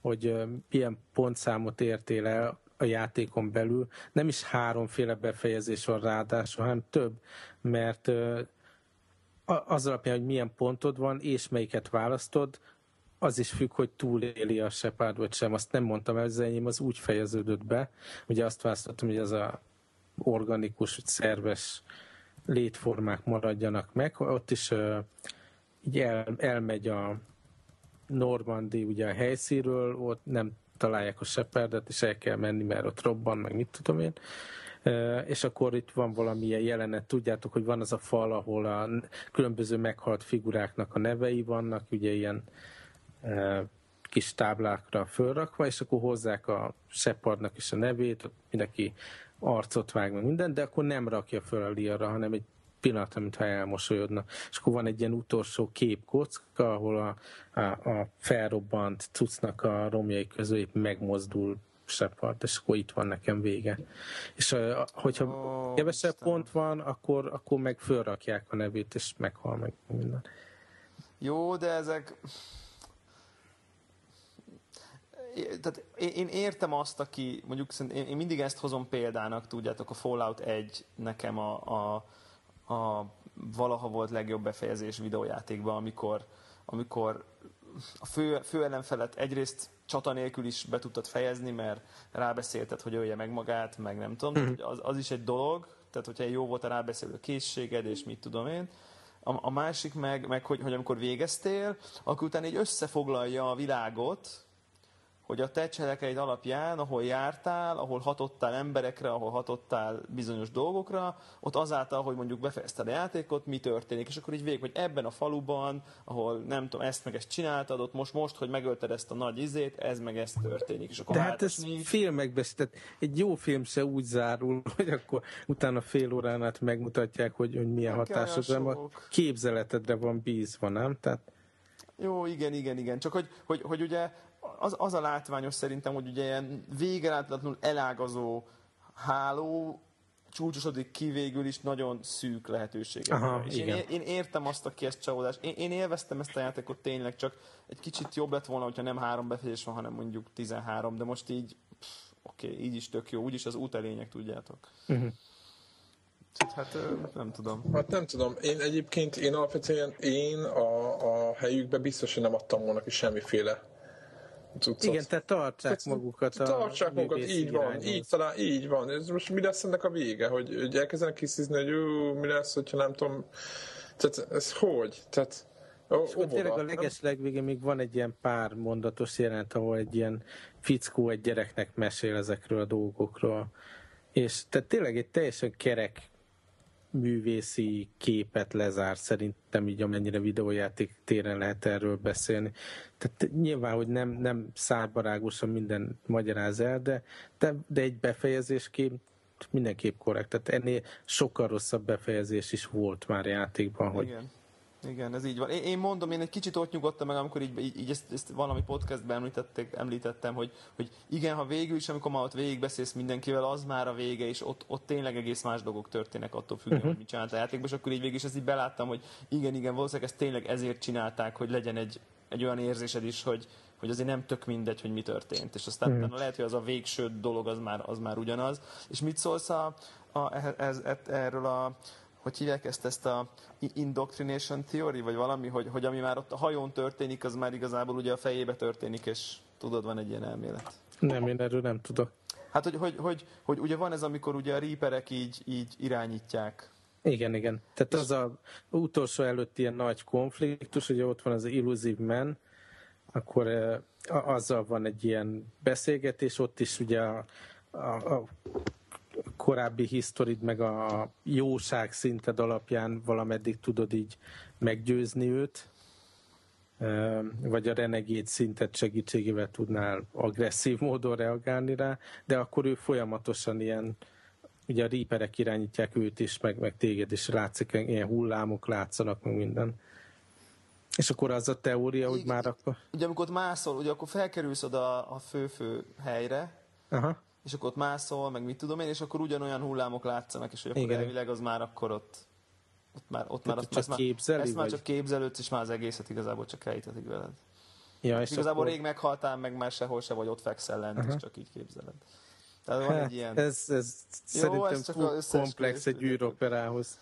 hogy uh, milyen pontszámot értél el a játékon belül, nem is háromféle befejezés van ráadásul, hanem több, mert az alapján, hogy milyen pontod van, és melyiket választod, az is függ, hogy túléli a Shepard vagy sem. Azt nem mondtam el, az enyém az úgy fejeződött be. Ugye azt választottam, hogy az a organikus, szerves létformák maradjanak meg. Ott is uh, így el, elmegy a Normandi ugye a helyszínről, ott nem találják a Shepardet, és el kell menni, mert ott robban, meg mit tudom én és akkor itt van valamilyen jelenet, tudjátok, hogy van az a fal, ahol a különböző meghalt figuráknak a nevei vannak, ugye ilyen kis táblákra fölrakva, és akkor hozzák a Shepardnak is a nevét, mindenki arcot vág meg minden, de akkor nem rakja föl a liara, hanem egy pillanat, mintha elmosolyodna. És akkor van egy ilyen utolsó képkocka, ahol a, a, a felrobbant cuccnak a romjai közül épp megmozdul Shepard, és akkor itt van nekem vége. És hogyha oh, kevesebb Isten. pont van, akkor, akkor meg fölrakják a nevét, és meghal meg minden. Jó, de ezek... Tehát én értem azt, aki, mondjuk én mindig ezt hozom példának, tudjátok, a Fallout 1 nekem a, a, a valaha volt legjobb befejezés videójátékban, amikor, amikor a fő, fő ellenfelet egyrészt csata nélkül is be tudtad fejezni, mert rábeszélted, hogy ölje meg magát, meg nem tudom, mm-hmm. az, az is egy dolog, tehát hogyha jó volt a rábeszélő készséged, és mit tudom én. A, a másik meg, meg hogy, hogy amikor végeztél, akkor utána így összefoglalja a világot, hogy a te cselekeid alapján, ahol jártál, ahol hatottál emberekre, ahol hatottál bizonyos dolgokra, ott azáltal, hogy mondjuk befejezted a játékot, mi történik. És akkor így végig, hogy ebben a faluban, ahol nem tudom, ezt meg ezt csináltad, ott most, most, hogy megölted ezt a nagy izét, ez meg ez történik. És akkor De hát ez mi... filmekben, tehát egy jó film se úgy zárul, hogy akkor utána fél órán át megmutatják, hogy, hogy milyen hatásod van. A képzeletedre van bízva, nem? Tehát... Jó, igen, igen, igen. Csak hogy, hogy, hogy ugye az, az a látványos szerintem, hogy ugye ilyen végelátlanul elágazó háló csúcsosodik ki végül is nagyon szűk lehetőségek. Aha, és igen. Én, én, értem azt a kies csalódást. Én, én élveztem ezt a játékot tényleg, csak egy kicsit jobb lett volna, hogyha nem három befejezés van, hanem mondjuk 13, de most így oké, okay, így is tök jó, úgyis az út elények, tudjátok. Uh-huh. Hát nem tudom. Hát nem tudom. Én egyébként, én alapvetően én a, a helyükbe biztos, hogy nem adtam volna ki semmiféle cuccot. Igen, tehát tartsák tehát, magukat a Tartsák magukat, így van, irányhoz. így talán, így van. Ez most mi lesz ennek a vége? Hogy, hogy elkezdenek kiszizni, hogy ú, mi lesz, hogyha nem tudom... Tehát ez hogy? Tehát és akkor tényleg a leges legvégén még van egy ilyen pár mondatos jelent, ahol egy ilyen fickó egy gyereknek mesél ezekről a dolgokról. És tehát tényleg egy teljesen kerek művészi képet lezár szerintem így amennyire videójáték téren lehet erről beszélni. Tehát nyilván, hogy nem, nem szárbarágosan minden magyaráz el, de, de, de egy befejezésként mindenképp korrekt. Tehát ennél sokkal rosszabb befejezés is volt már játékban, hogy Igen ez így van. Én, én mondom, én egy kicsit ott nyugodtam meg, amikor így, így, így ezt, ezt, valami podcastben említették, említettem, hogy, hogy igen, ha végül is, amikor már ott végigbeszélsz mindenkivel, az már a vége, és ott, ott tényleg egész más dolgok történnek attól függően, uh-huh. hogy mit csinált a játékban, és akkor így végül is ezt így beláttam, hogy igen, igen, valószínűleg ezt tényleg ezért csinálták, hogy legyen egy, egy olyan érzésed is, hogy, hogy azért nem tök mindegy, hogy mi történt. És aztán uh-huh. lehet, hogy az a végső dolog az már, az már ugyanaz. És mit szólsz a, a, ez, ez, erről a, hogy hívják ezt, ezt a indoctrination theory, vagy valami, hogy, hogy ami már ott a hajón történik, az már igazából ugye a fejébe történik, és tudod, van egy ilyen elmélet. Nem, én erről nem tudok. Hát, hogy, hogy, hogy, hogy ugye van ez, amikor ugye a reaperek így, így irányítják. Igen, igen. Tehát az a utolsó előtt ilyen nagy konfliktus, ugye ott van az Illusive Man, akkor azzal van egy ilyen beszélgetés, ott is ugye a, a, a korábbi historid, meg a jóság szinted alapján valameddig tudod így meggyőzni őt, vagy a renegét szintet segítségével tudnál agresszív módon reagálni rá, de akkor ő folyamatosan ilyen, ugye a ríperek irányítják őt is, meg, meg téged is látszik, ilyen hullámok látszanak, meg minden. És akkor az a teória, hogy már akkor... Ugye amikor ott mászol, ugye akkor felkerülsz oda a fő-fő helyre, Aha és akkor ott mászol, meg mit tudom én, és akkor ugyanolyan hullámok látszanak, és hogy akkor Igen. elvileg az már akkor ott ott már, ott már, csak már, képzeli, ezt már csak képzelődsz, és már az egészet igazából csak elhitetik veled. Ja, és igazából akkor... rég meghaltál, meg már sehol se vagy, ott fekszel lent, uh-huh. és csak így képzeled. Tehát van hát, egy ilyen... Ez, ez Jó, szerintem ez túl komplex egy űroperához.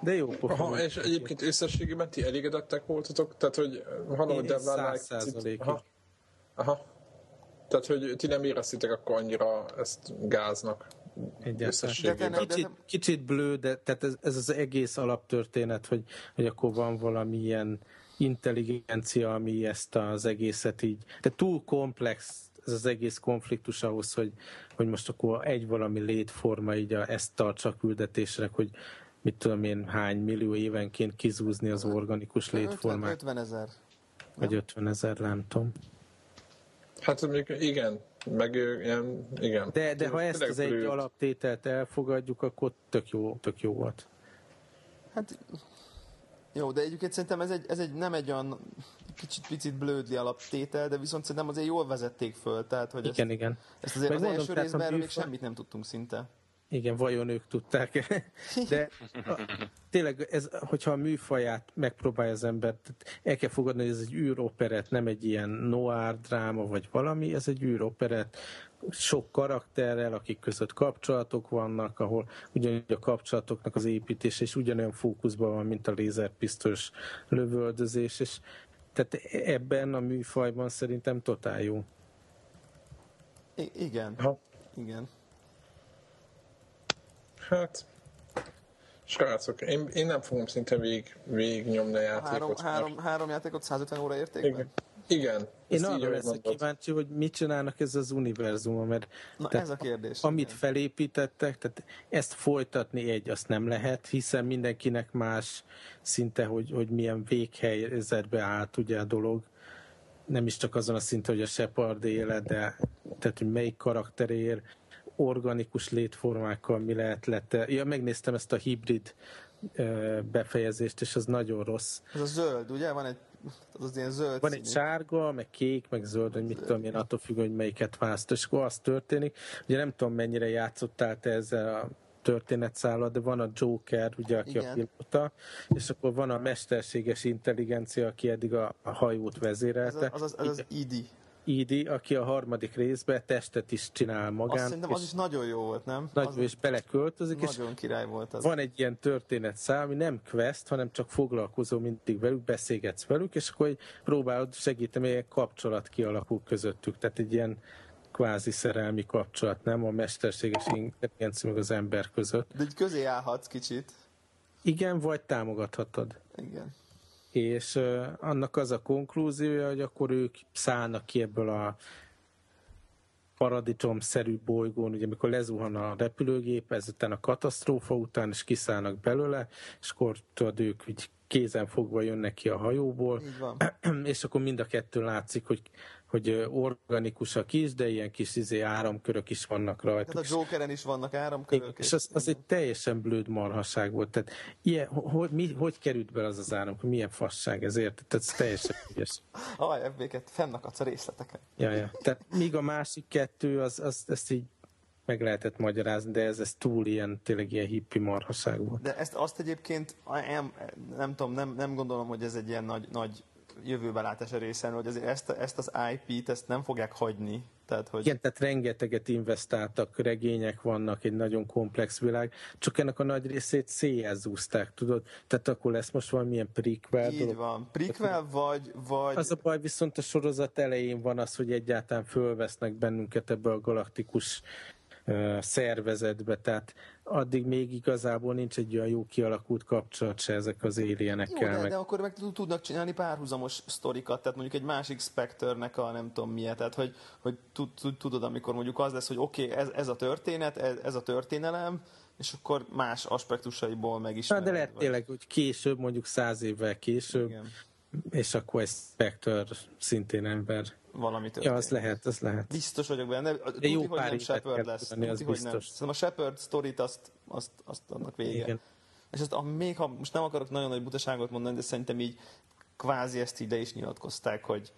De jó Aha, és egyébként összességében ti elégedettek voltatok? Tehát, hogy valahogy Devlánál... Száz Aha. Aha. Tehát, hogy ti nem éreztétek akkor annyira ezt gáznak. Egyáltalán. Kicsit, kicsit blő, de tehát ez, ez az egész alaptörténet, hogy, hogy akkor van valamilyen intelligencia, ami ezt az egészet így, de túl komplex ez az egész konfliktus ahhoz, hogy, hogy most akkor egy valami létforma így a, ezt tartsa a küldetésre, hogy mit tudom én, hány millió évenként kizúzni az organikus létformát. 50 ezer. Vagy 50 ezer, nem tudom. Hát még igen, meg ilyen, igen. De, de ha ezt az egy alaptételt elfogadjuk, akkor tök jó, tök jó volt. Hát jó, de egyébként szerintem ez egy, ez egy nem egy olyan kicsit picit blödli alaptétel, de viszont szerintem azért jól vezették föl. Tehát, hogy igen, ezt, igen. Ezt azért Meg az mondom, első részben erről még semmit nem tudtunk szinte. Igen, vajon ők tudták De a, tényleg, ez, hogyha a műfaját megpróbálja az ember, el kell fogadni, hogy ez egy űroperet, nem egy ilyen noir dráma vagy valami, ez egy űroperet, sok karakterrel, akik között kapcsolatok vannak, ahol ugyanúgy a kapcsolatoknak az építés és ugyanolyan fókuszban van, mint a lézerpisztos lövöldözés, és tehát ebben a műfajban szerintem totál jó. I- igen. Ha. Igen. Hát, srácok, én, én nem fogom szinte végig, végig nyomni a játékot. Három, három, három játékot 150 óra értékben? Igen. Igen. Én arra leszek kíváncsi, hogy mit csinálnak ez az univerzum, mert Na, ez a kérdés. Amit igen. felépítettek, tehát ezt folytatni egy, azt nem lehet, hiszen mindenkinek más szinte, hogy, hogy milyen véghelyzetbe állt ugye a dolog. Nem is csak azon a szinten, hogy a Shepard éle, de tehát, hogy melyik karakterér, organikus létformákkal mi lehet lett. Ja, megnéztem ezt a hibrid befejezést, és az nagyon rossz. Ez a zöld, ugye? Van egy az ilyen zöld Van egy sárga, meg kék, meg zöld, hogy mit tudom én, attól függ, hogy melyiket választ. És akkor az történik, ugye nem tudom mennyire játszottál te ezzel a történetszállal, de van a Joker, ugye, aki Igen. a pilóta, és akkor van a mesterséges intelligencia, aki eddig a, a hajót vezérelte. Ez, az, az, az, az ID. Idi, aki a harmadik részben testet is csinál magán. Azt szerintem az is nagyon jó volt, nem? Nagy, az és beleköltözik. Nagyon és király volt az. Van egy ilyen történet szám, ami nem quest, hanem csak foglalkozó mindig velük, beszélgetsz velük, és akkor próbálod segíteni, egy kapcsolat kialakul közöttük. Tehát egy ilyen kvázi szerelmi kapcsolat, nem a mesterséges intelligencia meg az ember között. De egy közé állhatsz kicsit. Igen, vagy támogathatod. Igen. És annak az a konklúziója, hogy akkor ők szállnak ki ebből a paradicsom-szerű bolygón, ugye amikor lezuhan a repülőgép, ezután a katasztrófa után, és kiszállnak belőle, és akkor tudod, ők így kézen fogva jönnek ki a hajóból, és akkor mind a kettő látszik, hogy hogy organikusak is, de ilyen kis izé, áramkörök is vannak rajta. Tehát a Jokeren is vannak áramkörök. És az, az egy teljesen blőd marhaság volt. Tehát ilyen, hogy, mi, hogy került be az az áramkör? Milyen fasság ez, érted? Tehát ez teljesen ügyes. Aj, ebbéket fennakadsz a részleteken. Ja, ja. Tehát míg a másik kettő, az, az, ezt így meg lehetett magyarázni, de ez, ez túl ilyen, tényleg ilyen hippi marhaság volt. De ezt azt egyébként, nem, nem tudom, nem, nem gondolom, hogy ez egy ilyen nagy, nagy jövőbelátás a részen, hogy azért ezt, ezt az IP-t ezt nem fogják hagyni. Tehát, hogy... Igen, tehát rengeteget investáltak, regények vannak, egy nagyon komplex világ, csak ennek a nagy részét széjjel zúzták, tudod? Tehát akkor lesz most valamilyen prequel Így dolog. van, prequel vagy, vagy... Az a baj viszont a sorozat elején van az, hogy egyáltalán fölvesznek bennünket ebbe a galaktikus szervezetbe, tehát addig még igazából nincs egy olyan jó kialakult kapcsolat se ezek az alienekkel. Jó, de, meg... de akkor meg tudnak csinálni párhuzamos sztorikat, tehát mondjuk egy másik Spectre-nek a nem tudom miért, tehát hogy, hogy tud, tud, tudod, amikor mondjuk az lesz, hogy oké, okay, ez, ez a történet, ez, ez a történelem, és akkor más aspektusaiból megismered. Hát de lehet vagy... tényleg, hogy később, mondjuk száz évvel később, Igen. És akkor egy Spectre szintén ember valami történik. Ja, az lehet, az lehet. Biztos vagyok benne. Tuti, jó hogy nem Shepard lesz. Tuti, az hogy nem. Szerintem a Shepard sztorit azt, azt, azt annak vége. Igen. És azt, még ha most nem akarok nagyon nagy butaságot mondani, de szerintem így kvázi ezt ide is nyilatkozták, hogy,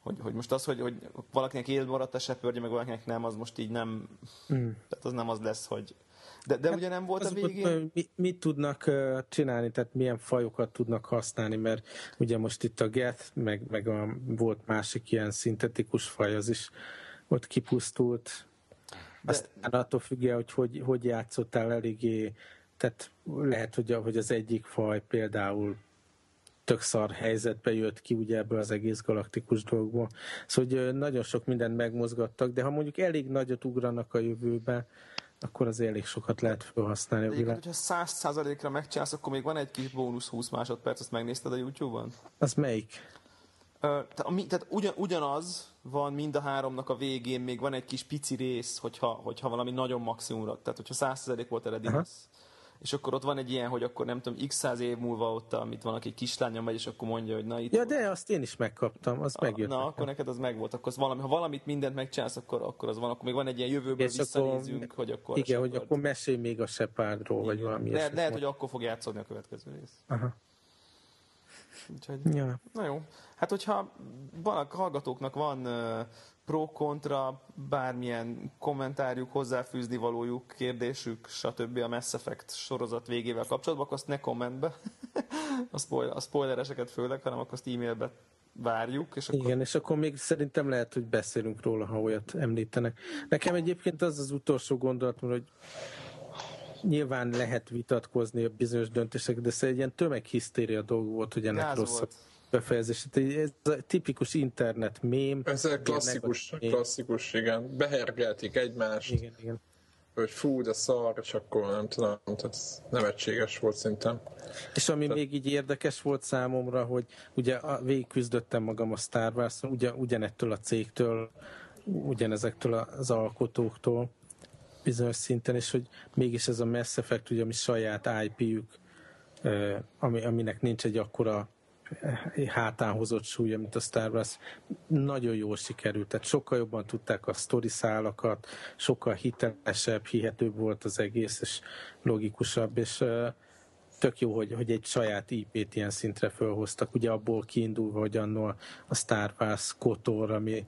hogy, hogy most az, hogy, hogy valakinek életben maradt a Shepardja, meg valakinek nem, az most így nem, mm. tehát az nem az lesz, hogy, de, de hát ugye nem volt a végén? Mi, mit tudnak csinálni, tehát milyen fajokat tudnak használni, mert ugye most itt a Geth, meg, meg a, volt másik ilyen szintetikus faj, az is ott kipusztult. De... Aztán attól függően, hogy, hogy hogy játszottál eléggé, tehát lehet, hogy, hogy az egyik faj például tök szar helyzetbe jött ki ugye ebből az egész galaktikus dolgból. Szóval hogy nagyon sok mindent megmozgattak, de ha mondjuk elég nagyot ugranak a jövőbe, akkor az elég sokat lehet felhasználni a világ. hogyha száz százalékra megcsinálsz, akkor még van egy kis bónusz 20 másodperc, azt megnézted a YouTube-on? Az melyik? Tehát, tehát ugyan, ugyanaz van mind a háromnak a végén, még van egy kis pici rész, hogyha, hogyha valami nagyon maximumra, tehát hogyha százalék volt eredeti, és akkor ott van egy ilyen, hogy akkor nem tudom, x száz év múlva ott, amit van, aki kislánya megy, és akkor mondja, hogy na itt... Ja, de azt én is megkaptam, az megjött. Na, nekem. akkor neked az megvolt, akkor az valami, ha valamit mindent megcsinálsz, akkor, akkor az van, akkor még van egy ilyen jövőből és visszanézünk, akkor, hogy akkor... Igen, hogy akkor mesélj még a Sepárdról, vagy valami Le, Lehet, hogy akkor fog játszani a következő rész. Aha. Úgyhogy, ja. Na jó. Hát, hogyha van, hallgatóknak van pro-kontra, bármilyen kommentárjuk, hozzáfűzni valójuk, kérdésük, stb. a Mass Effect sorozat végével kapcsolatban, akkor azt ne kommentbe, a, spoiler, a spoilereseket főleg, hanem akkor azt e-mailbe várjuk. És akkor... Igen, és akkor még szerintem lehet, hogy beszélünk róla, ha olyat említenek. Nekem egyébként az az utolsó gondolatom, hogy nyilván lehet vitatkozni a bizonyos döntések, de ez egy ilyen tömeghisztéria dolog volt, hogy ennek rossz. Volt befejezés. Ez a tipikus internet mém. Ez a klasszikus, klasszikus, igen. Behergeltik egymást. Igen, igen. Hogy fú, de szar, és akkor nem tudom, tehát nevetséges volt szerintem. És ami tehát... még így érdekes volt számomra, hogy ugye végigküzdöttem magam a Star wars ugyan, ugyanettől a cégtől, ugyanezektől az alkotóktól bizonyos szinten, és hogy mégis ez a Mass Effect, ugye, ami saját IP-jük, ami, aminek nincs egy akkora hátán hozott súlya, mint a Star Wars, nagyon jól sikerült. Tehát sokkal jobban tudták a sztori szálakat, sokkal hitelesebb, hihetőbb volt az egész, és logikusabb, és tök jó, hogy, hogy egy saját IP-t ilyen szintre felhoztak. Ugye abból kiindulva, hogy annól a Star Wars Kotor, ami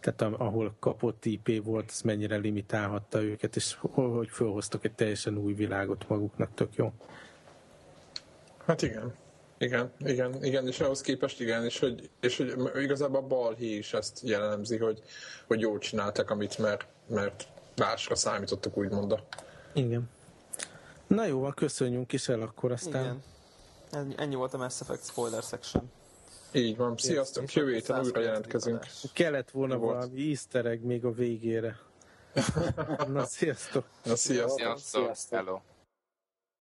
tehát ahol kapott IP volt, ez mennyire limitálhatta őket, és hogy felhoztak egy teljesen új világot maguknak, tök jó. Hát igen. Igen, igen, igen, és ahhoz képest igen, és hogy, és hogy igazából a balhé is ezt jellemzi, hogy, hogy jól csináltak, amit mert, mert másra számítottak, úgymond. Igen. Na jó, van, köszönjünk is el akkor aztán. Igen. Ennyi, ennyi volt a Mass Effect spoiler section. Így van, sziasztok, jövő héten újra jelentkezünk. Kellett volna Volt. valami easter egg még a végére. Na, sziasztok! Na, sziasztok! Sziasztok! Sziasztok. Hello!